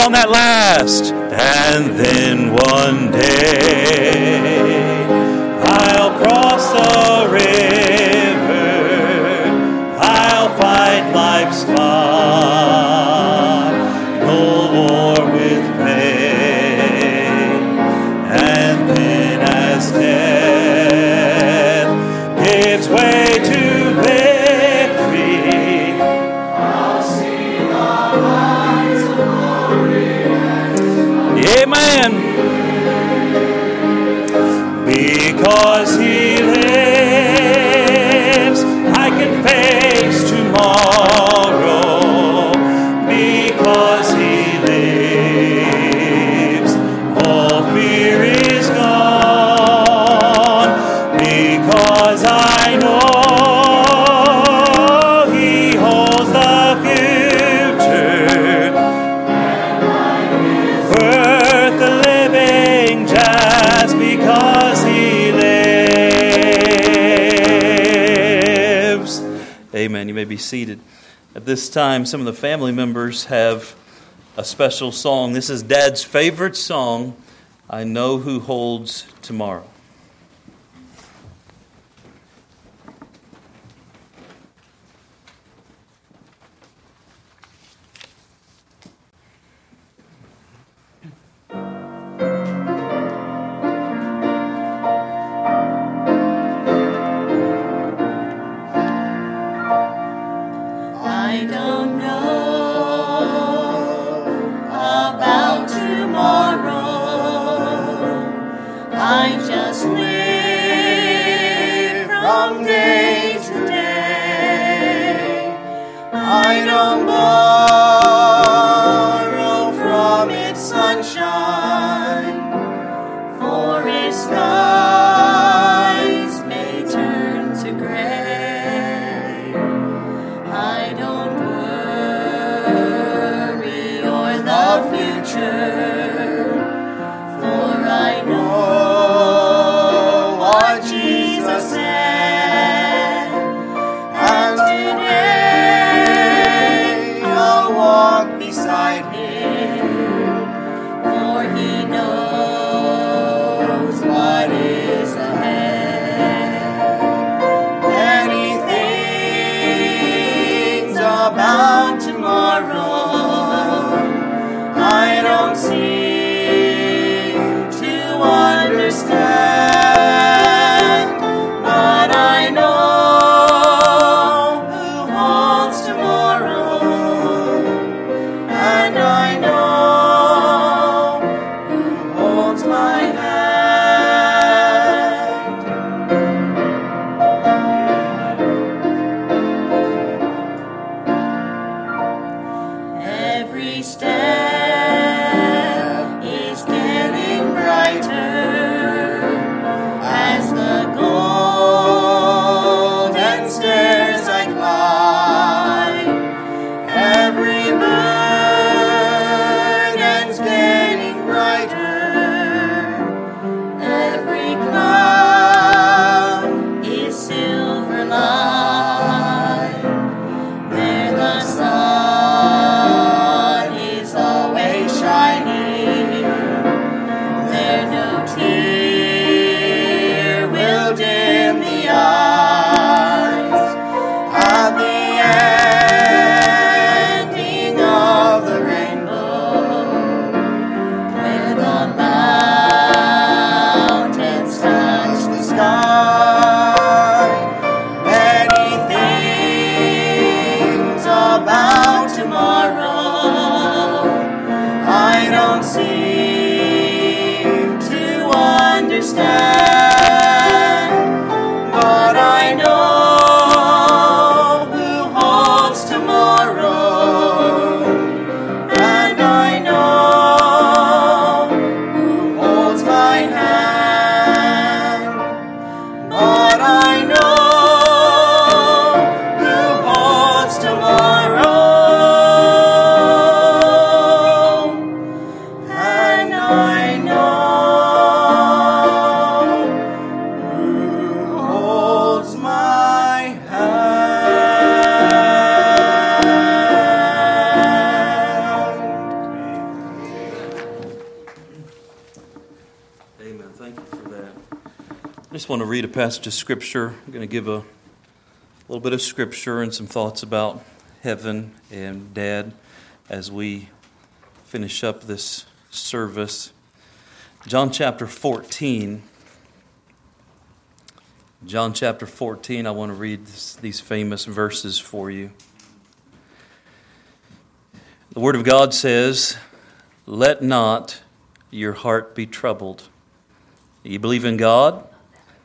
[SPEAKER 10] on that last. And then one day. seated. At this time, some of the family members have a special song. This is Dad's favorite song, I Know Who Holds Tomorrow.
[SPEAKER 1] church. Passage of Scripture. I'm going to give a little bit of Scripture and some thoughts about heaven and Dad as we finish up this service. John chapter 14. John chapter 14, I want to read this, these famous verses for you. The Word of God says, Let not your heart be troubled. You believe in God?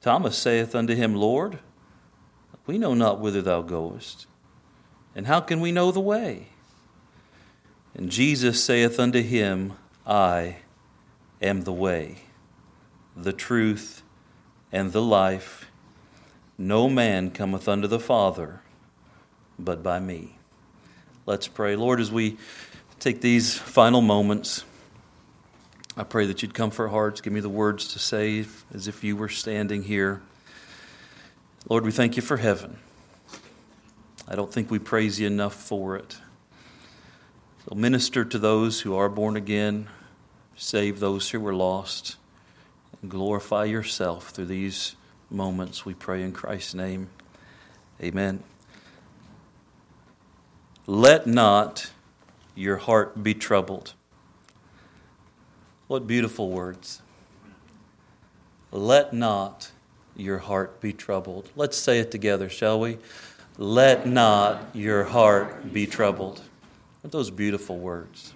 [SPEAKER 1] Thomas saith unto him, Lord, we know not whither thou goest, and how can we know the way? And Jesus saith unto him, I am the way, the truth, and the life. No man cometh unto the Father but by me. Let's pray. Lord, as we take these final moments, I pray that you'd comfort hearts, give me the words to say as if you were standing here. Lord, we thank you for heaven. I don't think we praise you enough for it. So minister to those who are born again, save those who were lost, and glorify yourself through these moments. We pray in Christ's name. Amen. Let not your heart be troubled. What beautiful words. Let not your heart be troubled. Let's say it together, shall we? Let not your heart be troubled. Aren't those beautiful words?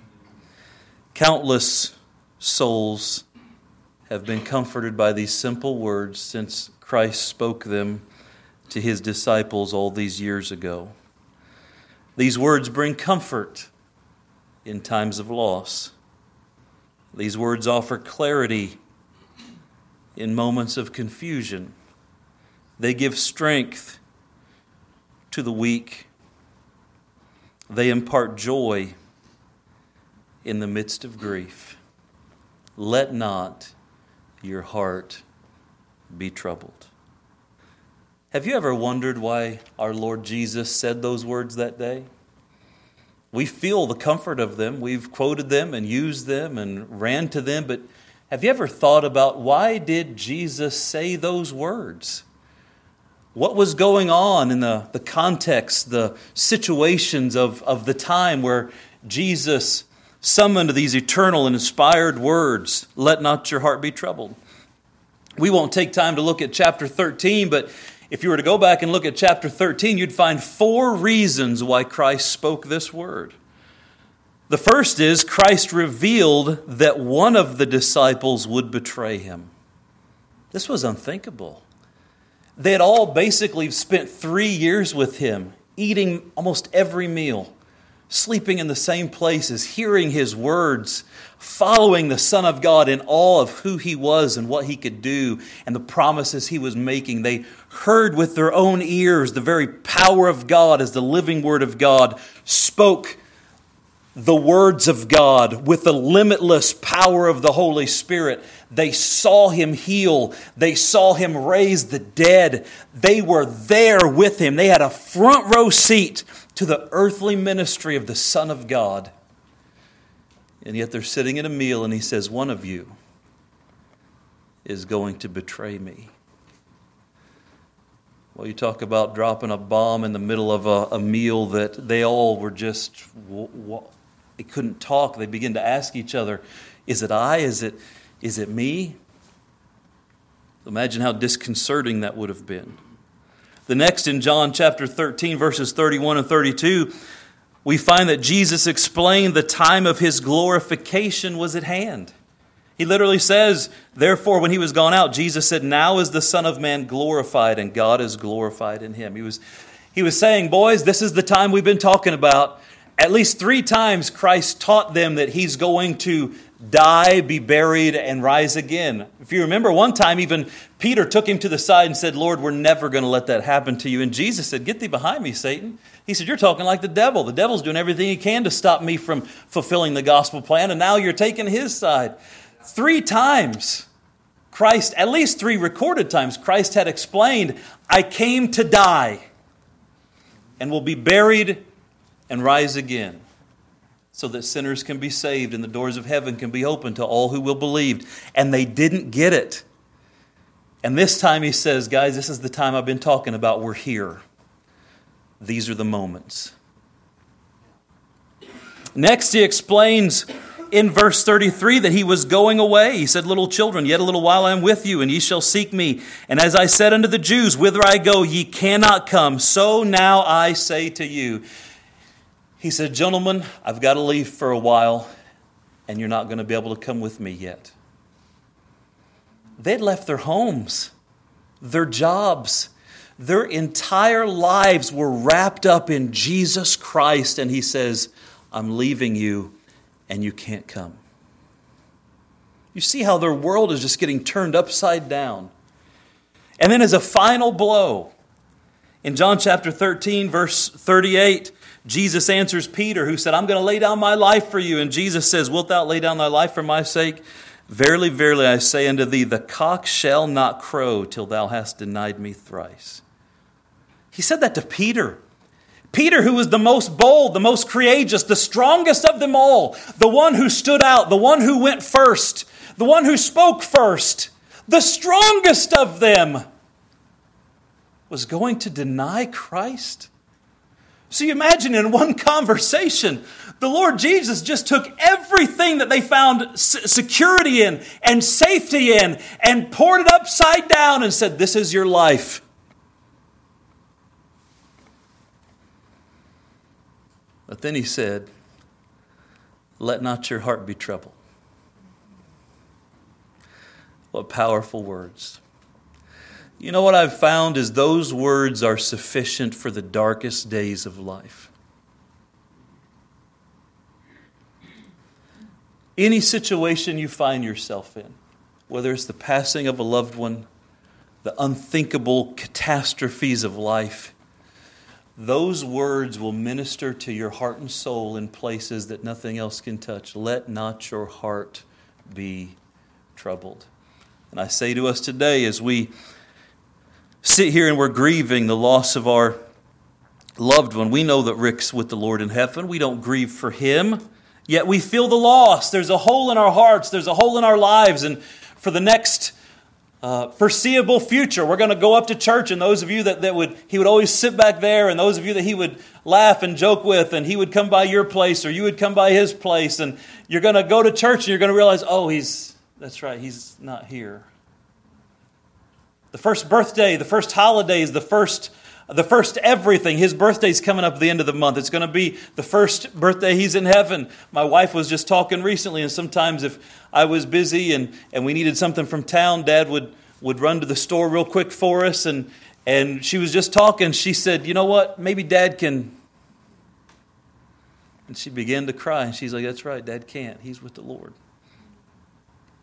[SPEAKER 1] Countless souls have been comforted by these simple words since Christ spoke them to his disciples all these years ago. These words bring comfort in times of loss. These words offer clarity in moments of confusion. They give strength to the weak. They impart joy in the midst of grief. Let not your heart be troubled. Have you ever wondered why our Lord Jesus said those words that day? We feel the comfort of them. We've quoted them and used them and ran to them, but have you ever thought about why did Jesus say those words? What was going on in the, the context, the situations of, of the time where Jesus summoned these eternal and inspired words, let not your heart be troubled? We won't take time to look at chapter 13, but if you were to go back and look at chapter 13, you'd find four reasons why Christ spoke this word. The first is Christ revealed that one of the disciples would betray him. This was unthinkable. They had all basically spent three years with him, eating almost every meal, sleeping in the same places, hearing his words, following the Son of God in awe of who he was and what he could do and the promises he was making. They heard with their own ears the very power of God as the living Word of God spoke the words of God with the limitless power of the Holy Spirit. They saw him heal. They saw him raise the dead. They were there with him. They had a front row seat to the earthly ministry of the Son of God. And yet they're sitting at a meal, and he says, One of you is going to betray me. Well, you talk about dropping a bomb in the middle of a, a meal that they all were just, they couldn't talk. They begin to ask each other, Is it I? Is it, is it me? Imagine how disconcerting that would have been. The next in John chapter 13, verses 31 and 32, we find that Jesus explained the time of his glorification was at hand. He literally says, Therefore, when he was gone out, Jesus said, Now is the Son of Man glorified, and God is glorified in him. He was, he was saying, Boys, this is the time we've been talking about. At least three times, Christ taught them that he's going to die, be buried, and rise again. If you remember, one time even Peter took him to the side and said, Lord, we're never going to let that happen to you. And Jesus said, Get thee behind me, Satan. He said, You're talking like the devil. The devil's doing everything he can to stop me from fulfilling the gospel plan, and now you're taking his side. Three times, Christ, at least three recorded times, Christ had explained, I came to die and will be buried and rise again so that sinners can be saved and the doors of heaven can be opened to all who will believe. And they didn't get it. And this time he says, Guys, this is the time I've been talking about. We're here. These are the moments. Next, he explains in verse 33 that he was going away. He said, Little children, yet a little while I am with you, and ye shall seek me. And as I said unto the Jews, Whither I go, ye cannot come. So now I say to you. He said, Gentlemen, I've got to leave for a while, and you're not going to be able to come with me yet. They'd left their homes, their jobs, their entire lives were wrapped up in Jesus Christ, and he says, I'm leaving you and you can't come. You see how their world is just getting turned upside down. And then, as a final blow, in John chapter 13, verse 38, Jesus answers Peter, who said, I'm going to lay down my life for you. And Jesus says, Wilt thou lay down thy life for my sake? Verily, verily, I say unto thee, the cock shall not crow till thou hast denied me thrice. He said that to Peter. Peter, who was the most bold, the most courageous, the strongest of them all, the one who stood out, the one who went first, the one who spoke first, the strongest of them, was going to deny Christ? So you imagine in one conversation, the Lord Jesus just took everything that they found security in and safety in and poured it upside down and said, This is your life. But then he said, Let not your heart be troubled. What powerful words. You know what I've found is those words are sufficient for the darkest days of life. Any situation you find yourself in, whether it's the passing of a loved one, the unthinkable catastrophes of life, those words will minister to your heart and soul in places that nothing else can touch. Let not your heart be troubled. And I say to us today, as we sit here and we're grieving the loss of our loved one, we know that Rick's with the Lord in heaven. We don't grieve for him, yet we feel the loss. There's a hole in our hearts, there's a hole in our lives. And for the next uh, foreseeable future. We're going to go up to church, and those of you that, that would, he would always sit back there, and those of you that he would laugh and joke with, and he would come by your place, or you would come by his place, and you're going to go to church, and you're going to realize, oh, he's, that's right, he's not here. The first birthday, the first holidays, the first the first everything. His birthday's coming up at the end of the month. It's going to be the first birthday he's in heaven. My wife was just talking recently, and sometimes if I was busy and, and we needed something from town, Dad would, would run to the store real quick for us. And, and she was just talking. She said, You know what? Maybe Dad can. And she began to cry. And she's like, That's right, Dad can't. He's with the Lord.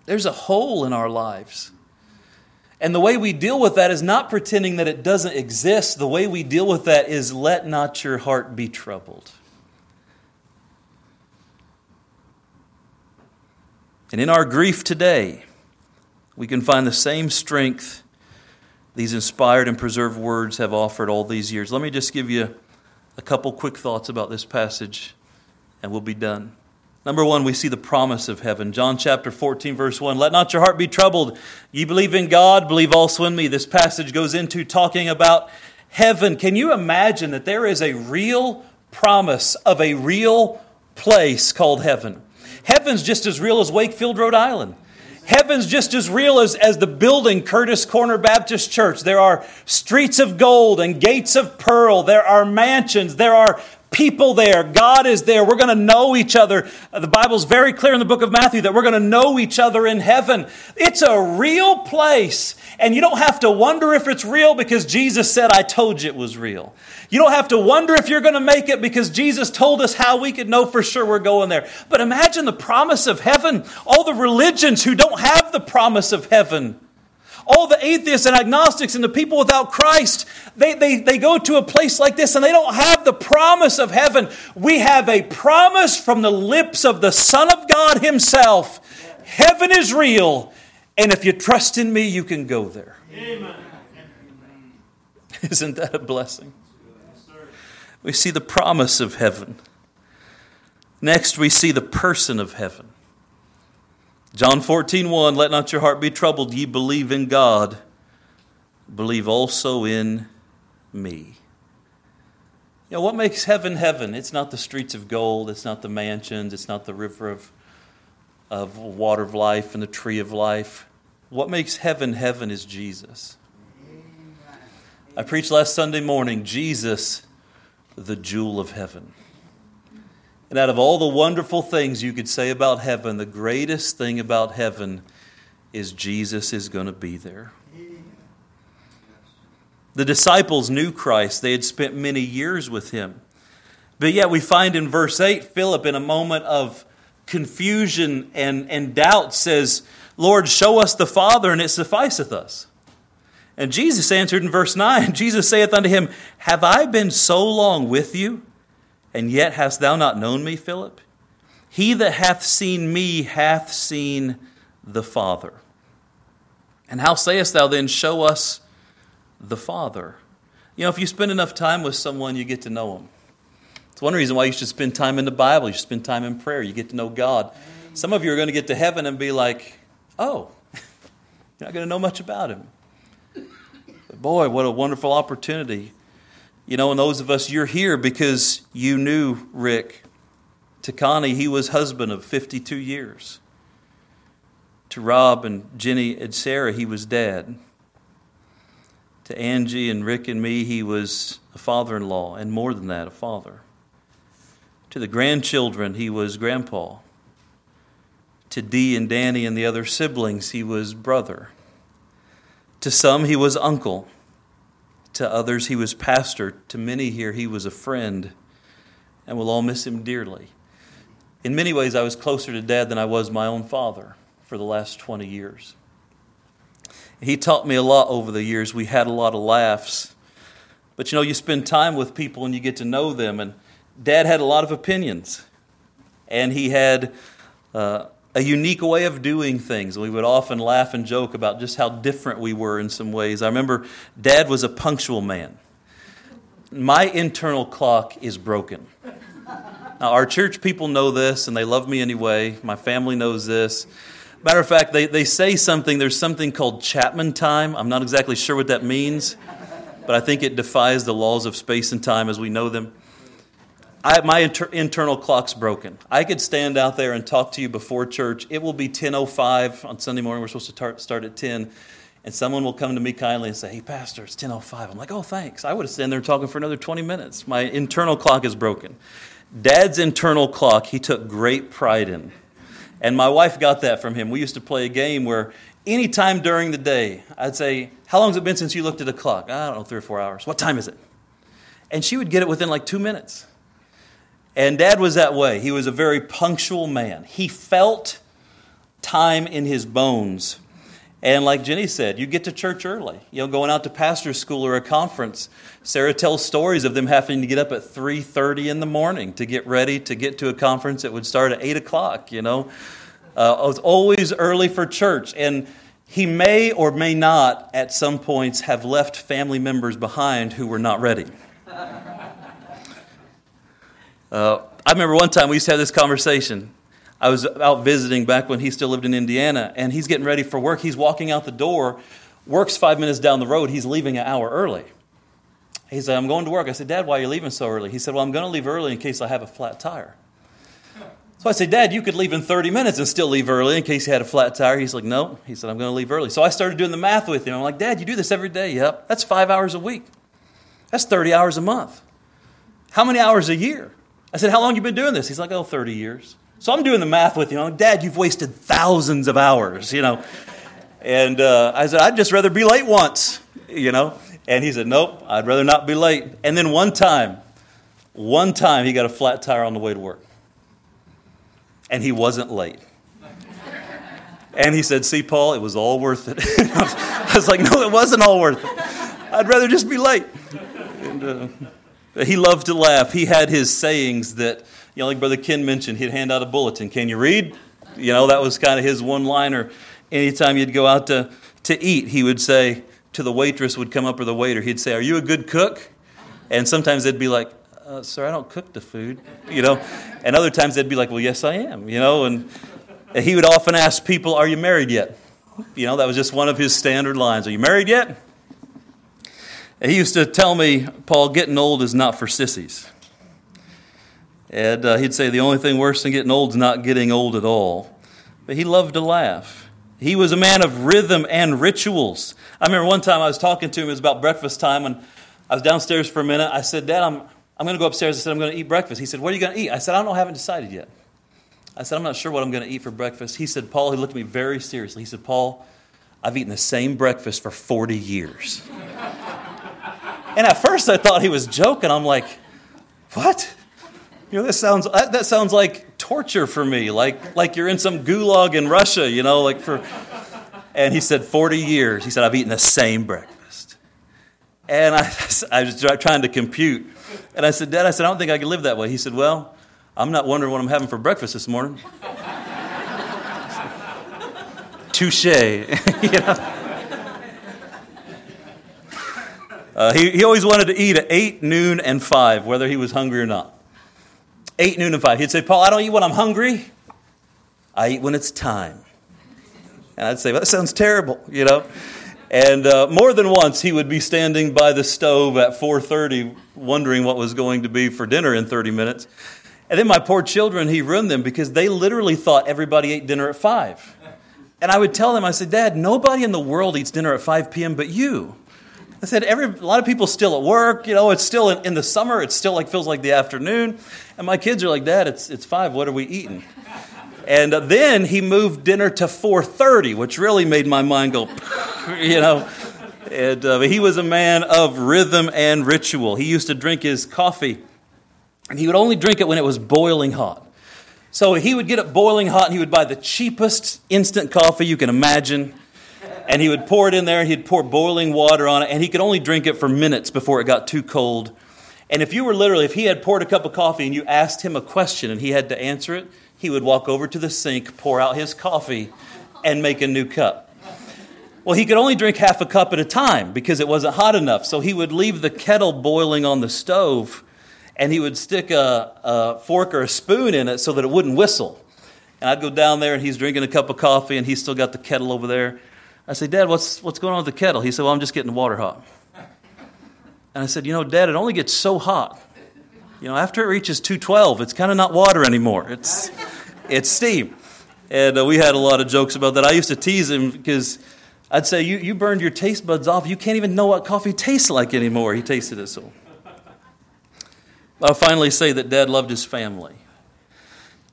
[SPEAKER 1] There's a hole in our lives. And the way we deal with that is not pretending that it doesn't exist. The way we deal with that is let not your heart be troubled. And in our grief today, we can find the same strength these inspired and preserved words have offered all these years. Let me just give you a couple quick thoughts about this passage, and we'll be done. Number one, we see the promise of heaven. John chapter 14, verse 1. Let not your heart be troubled. Ye believe in God, believe also in me. This passage goes into talking about heaven. Can you imagine that there is a real promise of a real place called heaven? Heaven's just as real as Wakefield, Rhode Island. Heaven's just as real as, as the building, Curtis Corner Baptist Church. There are streets of gold and gates of pearl. There are mansions. There are people there. God is there. We're going to know each other. The Bible's very clear in the book of Matthew that we're going to know each other in heaven. It's a real place. And you don't have to wonder if it's real because Jesus said, I told you it was real. You don't have to wonder if you're going to make it because Jesus told us how we could know for sure we're going there. But imagine the promise of heaven. All the religions who don't have the promise of heaven all the atheists and agnostics and the people without Christ, they, they, they go to a place like this and they don't have the promise of heaven. We have a promise from the lips of the Son of God Himself. Heaven is real, and if you trust in me, you can go there. Amen. Isn't that a blessing? We see the promise of heaven. Next, we see the person of heaven. John 14, 1, let not your heart be troubled. Ye believe in God, believe also in me. You know, what makes heaven heaven? It's not the streets of gold, it's not the mansions, it's not the river of, of water of life and the tree of life. What makes heaven heaven is Jesus. I preached last Sunday morning Jesus, the jewel of heaven. And out of all the wonderful things you could say about heaven, the greatest thing about heaven is Jesus is going to be there. The disciples knew Christ, they had spent many years with him. But yet, we find in verse 8, Philip, in a moment of confusion and, and doubt, says, Lord, show us the Father, and it sufficeth us. And Jesus answered in verse 9 Jesus saith unto him, Have I been so long with you? And yet hast thou not known me, Philip? He that hath seen me hath seen the Father. And how sayest thou then, Show us the Father? You know, if you spend enough time with someone, you get to know them. It's one reason why you should spend time in the Bible, you should spend time in prayer, you get to know God. Some of you are going to get to heaven and be like, Oh, you're not going to know much about Him. But boy, what a wonderful opportunity you know, and those of us, you're here because you knew Rick. To Connie, he was husband of 52 years. To Rob and Jenny and Sarah, he was dad. To Angie and Rick and me, he was a father in law, and more than that, a father. To the grandchildren, he was grandpa. To Dee and Danny and the other siblings, he was brother. To some, he was uncle. To others, he was pastor. To many here, he was a friend. And we'll all miss him dearly. In many ways, I was closer to dad than I was my own father for the last 20 years. He taught me a lot over the years. We had a lot of laughs. But you know, you spend time with people and you get to know them. And dad had a lot of opinions. And he had uh, a unique way of doing things. We would often laugh and joke about just how different we were in some ways. I remember dad was a punctual man. My internal clock is broken. Now, our church people know this and they love me anyway. My family knows this. Matter of fact, they, they say something, there's something called Chapman time. I'm not exactly sure what that means, but I think it defies the laws of space and time as we know them. I, my inter- internal clock's broken. I could stand out there and talk to you before church. It will be 10:05 on Sunday morning. We're supposed to tar- start at 10, and someone will come to me kindly and say, "Hey, Pastor, it's 10:05." I'm like, "Oh, thanks." I would have stand there talking for another 20 minutes. My internal clock is broken. Dad's internal clock, he took great pride in, and my wife got that from him. We used to play a game where anytime during the day, I'd say, "How long has it been since you looked at a clock?" I don't know, three or four hours. What time is it? And she would get it within like two minutes. And dad was that way. He was a very punctual man. He felt time in his bones. And like Jenny said, you get to church early. You know, going out to pastor school or a conference. Sarah tells stories of them having to get up at 3.30 in the morning to get ready to get to a conference that would start at 8 o'clock, you know. Uh, it was always early for church. And he may or may not, at some points, have left family members behind who were not ready. Uh, I remember one time we used to have this conversation. I was out visiting back when he still lived in Indiana, and he's getting ready for work. He's walking out the door. Work's five minutes down the road. He's leaving an hour early. He said, I'm going to work. I said, Dad, why are you leaving so early? He said, Well, I'm going to leave early in case I have a flat tire. So I said, Dad, you could leave in 30 minutes and still leave early in case you had a flat tire. He's like, No. He said, I'm going to leave early. So I started doing the math with him. I'm like, Dad, you do this every day? Yep. That's five hours a week. That's 30 hours a month. How many hours a year? I said, How long you been doing this? He's like, Oh, 30 years. So I'm doing the math with you. I'm like, Dad, you've wasted thousands of hours, you know. And uh, I said, I'd just rather be late once, you know. And he said, Nope, I'd rather not be late. And then one time, one time he got a flat tire on the way to work. And he wasn't late. And he said, See, Paul, it was all worth it. I was like, No, it wasn't all worth it. I'd rather just be late. And, uh, he loved to laugh. He had his sayings that, you know, like Brother Ken mentioned, he'd hand out a bulletin. Can you read? You know, that was kind of his one liner. Anytime you'd go out to, to eat, he would say to the waitress, would come up or the waiter, he'd say, Are you a good cook? And sometimes they'd be like, uh, Sir, I don't cook the food, you know. And other times they'd be like, Well, yes, I am, you know. And he would often ask people, Are you married yet? You know, that was just one of his standard lines. Are you married yet? He used to tell me, Paul, getting old is not for sissies. And uh, he'd say the only thing worse than getting old is not getting old at all. But he loved to laugh. He was a man of rhythm and rituals. I remember one time I was talking to him, it was about breakfast time, and I was downstairs for a minute. I said, Dad, I'm, I'm going to go upstairs. I said, I'm going to eat breakfast. He said, What are you going to eat? I said, I don't know, I haven't decided yet. I said, I'm not sure what I'm going to eat for breakfast. He said, Paul, he looked at me very seriously. He said, Paul, I've eaten the same breakfast for 40 years. And at first I thought he was joking. I'm like, what? You know, that sounds, uh, that sounds like torture for me, like, like you're in some gulag in Russia, you know, like for. And he said, 40 years. He said, I've eaten the same breakfast. And I, I was trying to compute. And I said, Dad, I said, I don't think I can live that way. He said, Well, I'm not wondering what I'm having for breakfast this morning. Touche. you know? Uh, he, he always wanted to eat at 8, noon, and 5, whether he was hungry or not. 8, noon, and 5. He'd say, Paul, I don't eat when I'm hungry. I eat when it's time. And I'd say, well, that sounds terrible, you know? And uh, more than once, he would be standing by the stove at 4.30 wondering what was going to be for dinner in 30 minutes. And then my poor children, he ruined them because they literally thought everybody ate dinner at 5. And I would tell them, I said, Dad, nobody in the world eats dinner at 5 p.m. but you. I said, every, a lot of people still at work. You know, it's still in, in, the summer. It still like feels like the afternoon. And my kids are like, Dad, it's, it's five. What are we eating? And uh, then he moved dinner to 4.30, which really made my mind go, you know. And uh, he was a man of rhythm and ritual. He used to drink his coffee, and he would only drink it when it was boiling hot. So he would get it boiling hot, and he would buy the cheapest instant coffee you can imagine and he would pour it in there and he'd pour boiling water on it and he could only drink it for minutes before it got too cold. And if you were literally if he had poured a cup of coffee and you asked him a question and he had to answer it he would walk over to the sink pour out his coffee and make a new cup. Well he could only drink half a cup at a time because it wasn't hot enough. So he would leave the kettle boiling on the stove and he would stick a, a fork or a spoon in it so that it wouldn't whistle. And I'd go down there and he's drinking a cup of coffee and he's still got the kettle over there. I said, Dad, what's, what's going on with the kettle? He said, Well, I'm just getting water hot. And I said, You know, Dad, it only gets so hot. You know, after it reaches 212, it's kind of not water anymore. It's, it's steam. And uh, we had a lot of jokes about that. I used to tease him because I'd say, you, you burned your taste buds off. You can't even know what coffee tastes like anymore. He tasted it so. I'll finally say that Dad loved his family.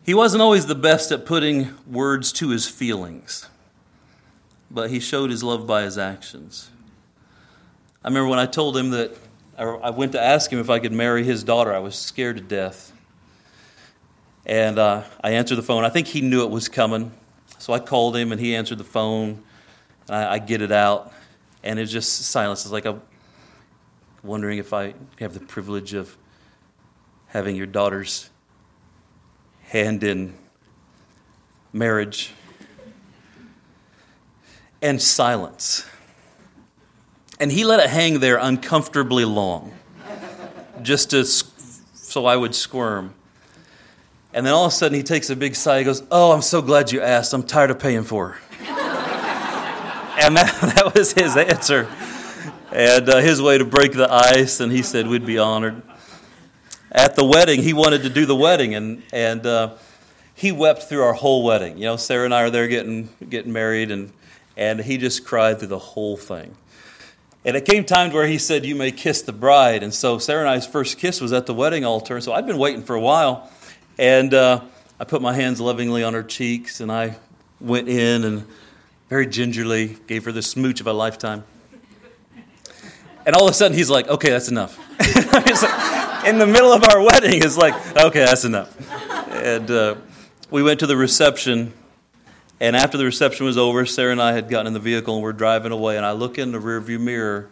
[SPEAKER 1] He wasn't always the best at putting words to his feelings but he showed his love by his actions. I remember when I told him that I went to ask him if I could marry his daughter, I was scared to death. And uh, I answered the phone. I think he knew it was coming. So I called him and he answered the phone. I, I get it out. And it's just silence. It's like I'm wondering if I have the privilege of having your daughter's hand in marriage and silence. And he let it hang there uncomfortably long, just to, so I would squirm. And then all of a sudden he takes a big sigh. He goes, Oh, I'm so glad you asked. I'm tired of paying for her. and that, that was his answer. And uh, his way to break the ice. And he said we'd be honored. At the wedding, he wanted to do the wedding. And, and uh, he wept through our whole wedding. You know, Sarah and I are there getting, getting married. And and he just cried through the whole thing. And it came time where he said, You may kiss the bride. And so Sarah and I's first kiss was at the wedding altar. So I'd been waiting for a while. And uh, I put my hands lovingly on her cheeks and I went in and very gingerly gave her the smooch of a lifetime. And all of a sudden he's like, Okay, that's enough. in the middle of our wedding, it's like, Okay, that's enough. And uh, we went to the reception and after the reception was over, Sarah and I had gotten in the vehicle and we're driving away. And I look in the rearview mirror,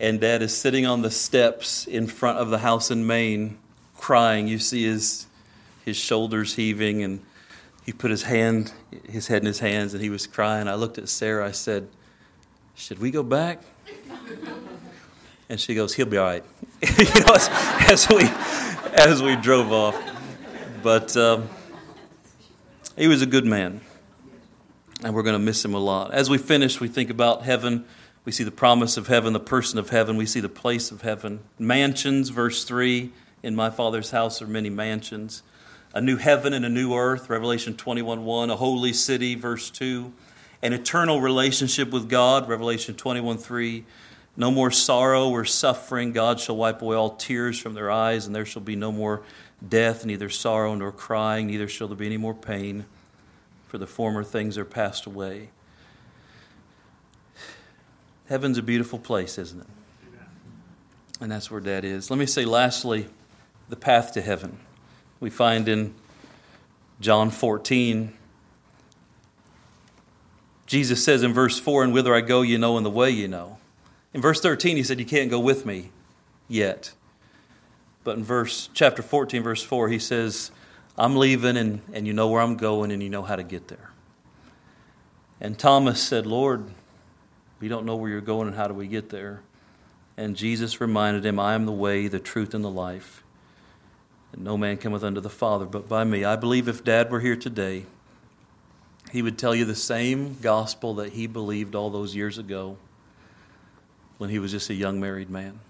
[SPEAKER 1] and Dad is sitting on the steps in front of the house in Maine, crying. You see his his shoulders heaving, and he put his hand, his head in his hands, and he was crying. I looked at Sarah. I said, "Should we go back?" And she goes, "He'll be all right." you know, as, as, we as we drove off, but um, he was a good man and we're going to miss him a lot. As we finish, we think about heaven. We see the promise of heaven, the person of heaven. We see the place of heaven. Mansions, verse 3 In my Father's house are many mansions. A new heaven and a new earth, Revelation 21 1. A holy city, verse 2. An eternal relationship with God, Revelation 21 3. No more sorrow or suffering. God shall wipe away all tears from their eyes, and there shall be no more death, neither sorrow nor crying, neither shall there be any more pain for the former things are passed away. Heaven's a beautiful place, isn't it? And that's where Dad is. Let me say, lastly, the path to heaven. We find in John 14, Jesus says in verse 4, And whither I go, you know, and the way you know. In verse 13, he said, You can't go with me yet. But in verse chapter 14, verse 4, he says, I'm leaving, and, and you know where I'm going, and you know how to get there. And Thomas said, Lord, we don't know where you're going, and how do we get there? And Jesus reminded him, I am the way, the truth, and the life. And no man cometh unto the Father but by me. I believe if Dad were here today, he would tell you the same gospel that he believed all those years ago when he was just a young married man.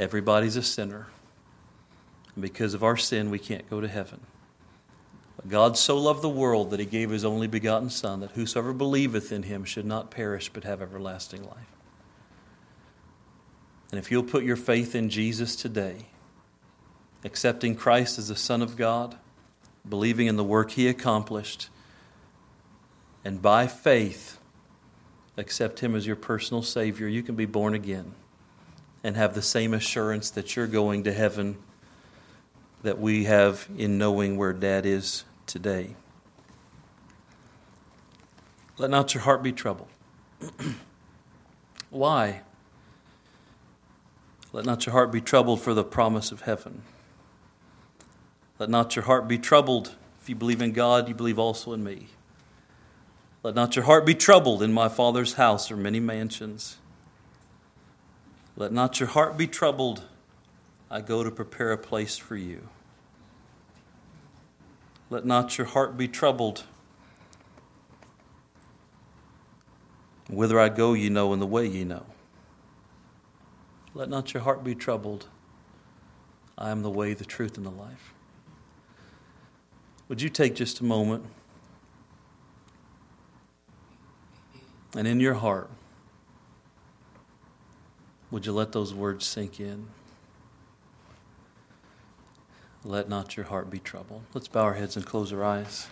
[SPEAKER 1] Everybody's a sinner. Because of our sin, we can't go to heaven. But God so loved the world that he gave his only begotten Son, that whosoever believeth in him should not perish but have everlasting life. And if you'll put your faith in Jesus today, accepting Christ as the Son of God, believing in the work he accomplished, and by faith accept him as your personal Savior, you can be born again and have the same assurance that you're going to heaven that we have in knowing where Dad is today. Let not your heart be troubled. Why? Let not your heart be troubled for the promise of heaven. Let not your heart be troubled. If you believe in God, you believe also in me. Let not your heart be troubled. In my Father's house are many mansions. Let not your heart be troubled. I go to prepare a place for you. Let not your heart be troubled. Whither I go, ye know, and the way ye know. Let not your heart be troubled. I am the way, the truth, and the life. Would you take just a moment and in your heart, would you let those words sink in? Let not your heart be troubled. Let's bow our heads and close our eyes.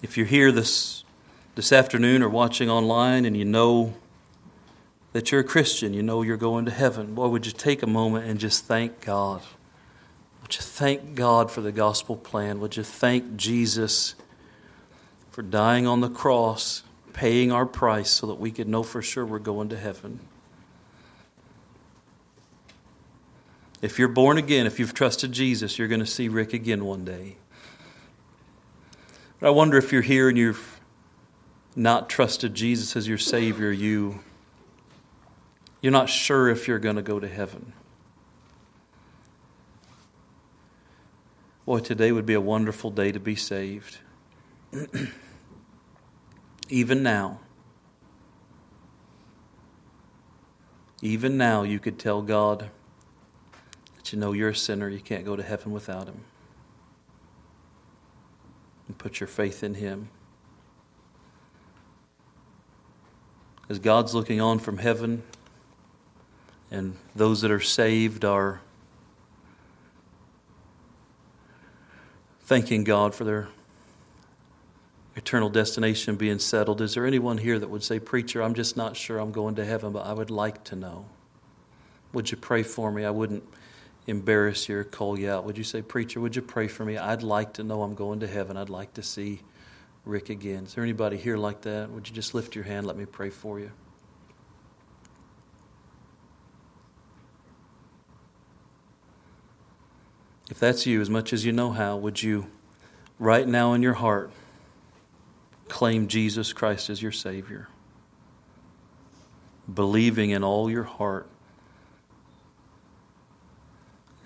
[SPEAKER 1] If you're here this, this afternoon or watching online and you know that you're a Christian, you know you're going to heaven, boy, would you take a moment and just thank God? Would you thank God for the gospel plan? Would you thank Jesus for dying on the cross, paying our price so that we could know for sure we're going to heaven? If you're born again, if you've trusted Jesus, you're going to see Rick again one day. But I wonder if you're here and you've not trusted Jesus as your Savior, you, you're not sure if you're going to go to heaven. Boy, today would be a wonderful day to be saved. even now, even now, you could tell God, that you know you're a sinner, you can't go to heaven without him. And put your faith in him. As God's looking on from heaven, and those that are saved are thanking God for their eternal destination being settled. Is there anyone here that would say, Preacher, I'm just not sure I'm going to heaven, but I would like to know? Would you pray for me? I wouldn't embarrass you or call you out. Would you say, Preacher, would you pray for me? I'd like to know I'm going to heaven. I'd like to see Rick again. Is there anybody here like that? Would you just lift your hand? Let me pray for you. If that's you, as much as you know how, would you, right now in your heart, claim Jesus Christ as your Savior? Believing in all your heart,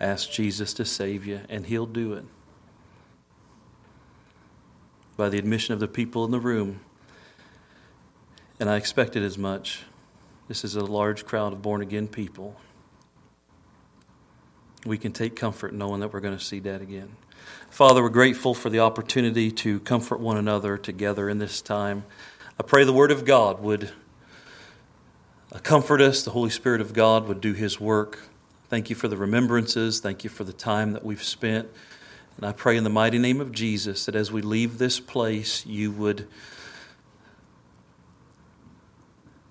[SPEAKER 1] ask Jesus to save you, and He'll do it. By the admission of the people in the room, and I expected as much. This is a large crowd of born again people we can take comfort knowing that we're going to see Dad again. Father, we're grateful for the opportunity to comfort one another together in this time. I pray the Word of God would uh, comfort us, the Holy Spirit of God would do His work. Thank you for the remembrances. Thank you for the time that we've spent. And I pray in the mighty name of Jesus that as we leave this place, you would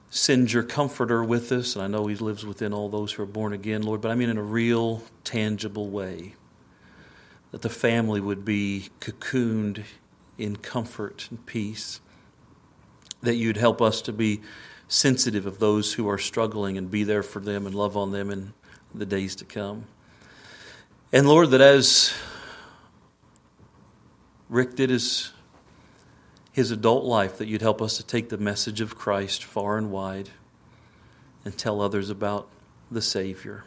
[SPEAKER 1] send your comforter with us. And I know he lives within all those who are born again, Lord, but I mean in a real, tangible way. That the family would be cocooned in comfort and peace. That you'd help us to be sensitive of those who are struggling and be there for them and love on them in the days to come. And Lord, that as Rick did his his adult life, that you'd help us to take the message of Christ far and wide and tell others about the Savior.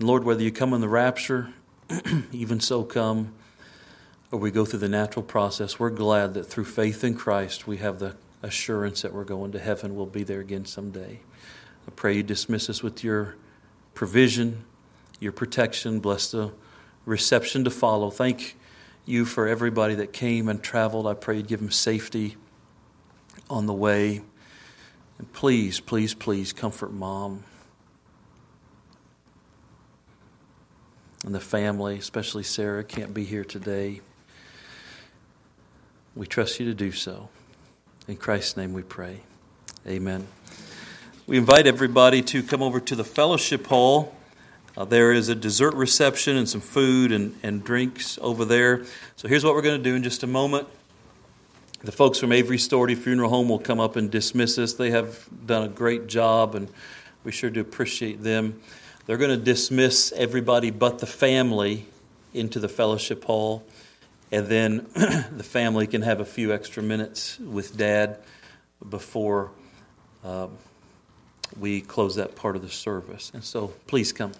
[SPEAKER 1] And Lord, whether you come in the rapture, even so come, or we go through the natural process, we're glad that through faith in Christ we have the assurance that we're going to heaven. We'll be there again someday. I pray you dismiss us with your provision, your protection. Bless the reception to follow. Thank you for everybody that came and traveled. I pray you'd give them safety on the way. And please, please, please comfort mom and the family, especially Sarah, can't be here today. We trust you to do so. In Christ's name we pray. Amen. We invite everybody to come over to the fellowship hall. Uh, there is a dessert reception and some food and, and drinks over there. So here's what we're going to do in just a moment. The folks from Avery Storty Funeral Home will come up and dismiss us. They have done a great job, and we sure do appreciate them. They're going to dismiss everybody but the family into the fellowship hall, and then the family can have a few extra minutes with Dad before uh, we close that part of the service. And so please come.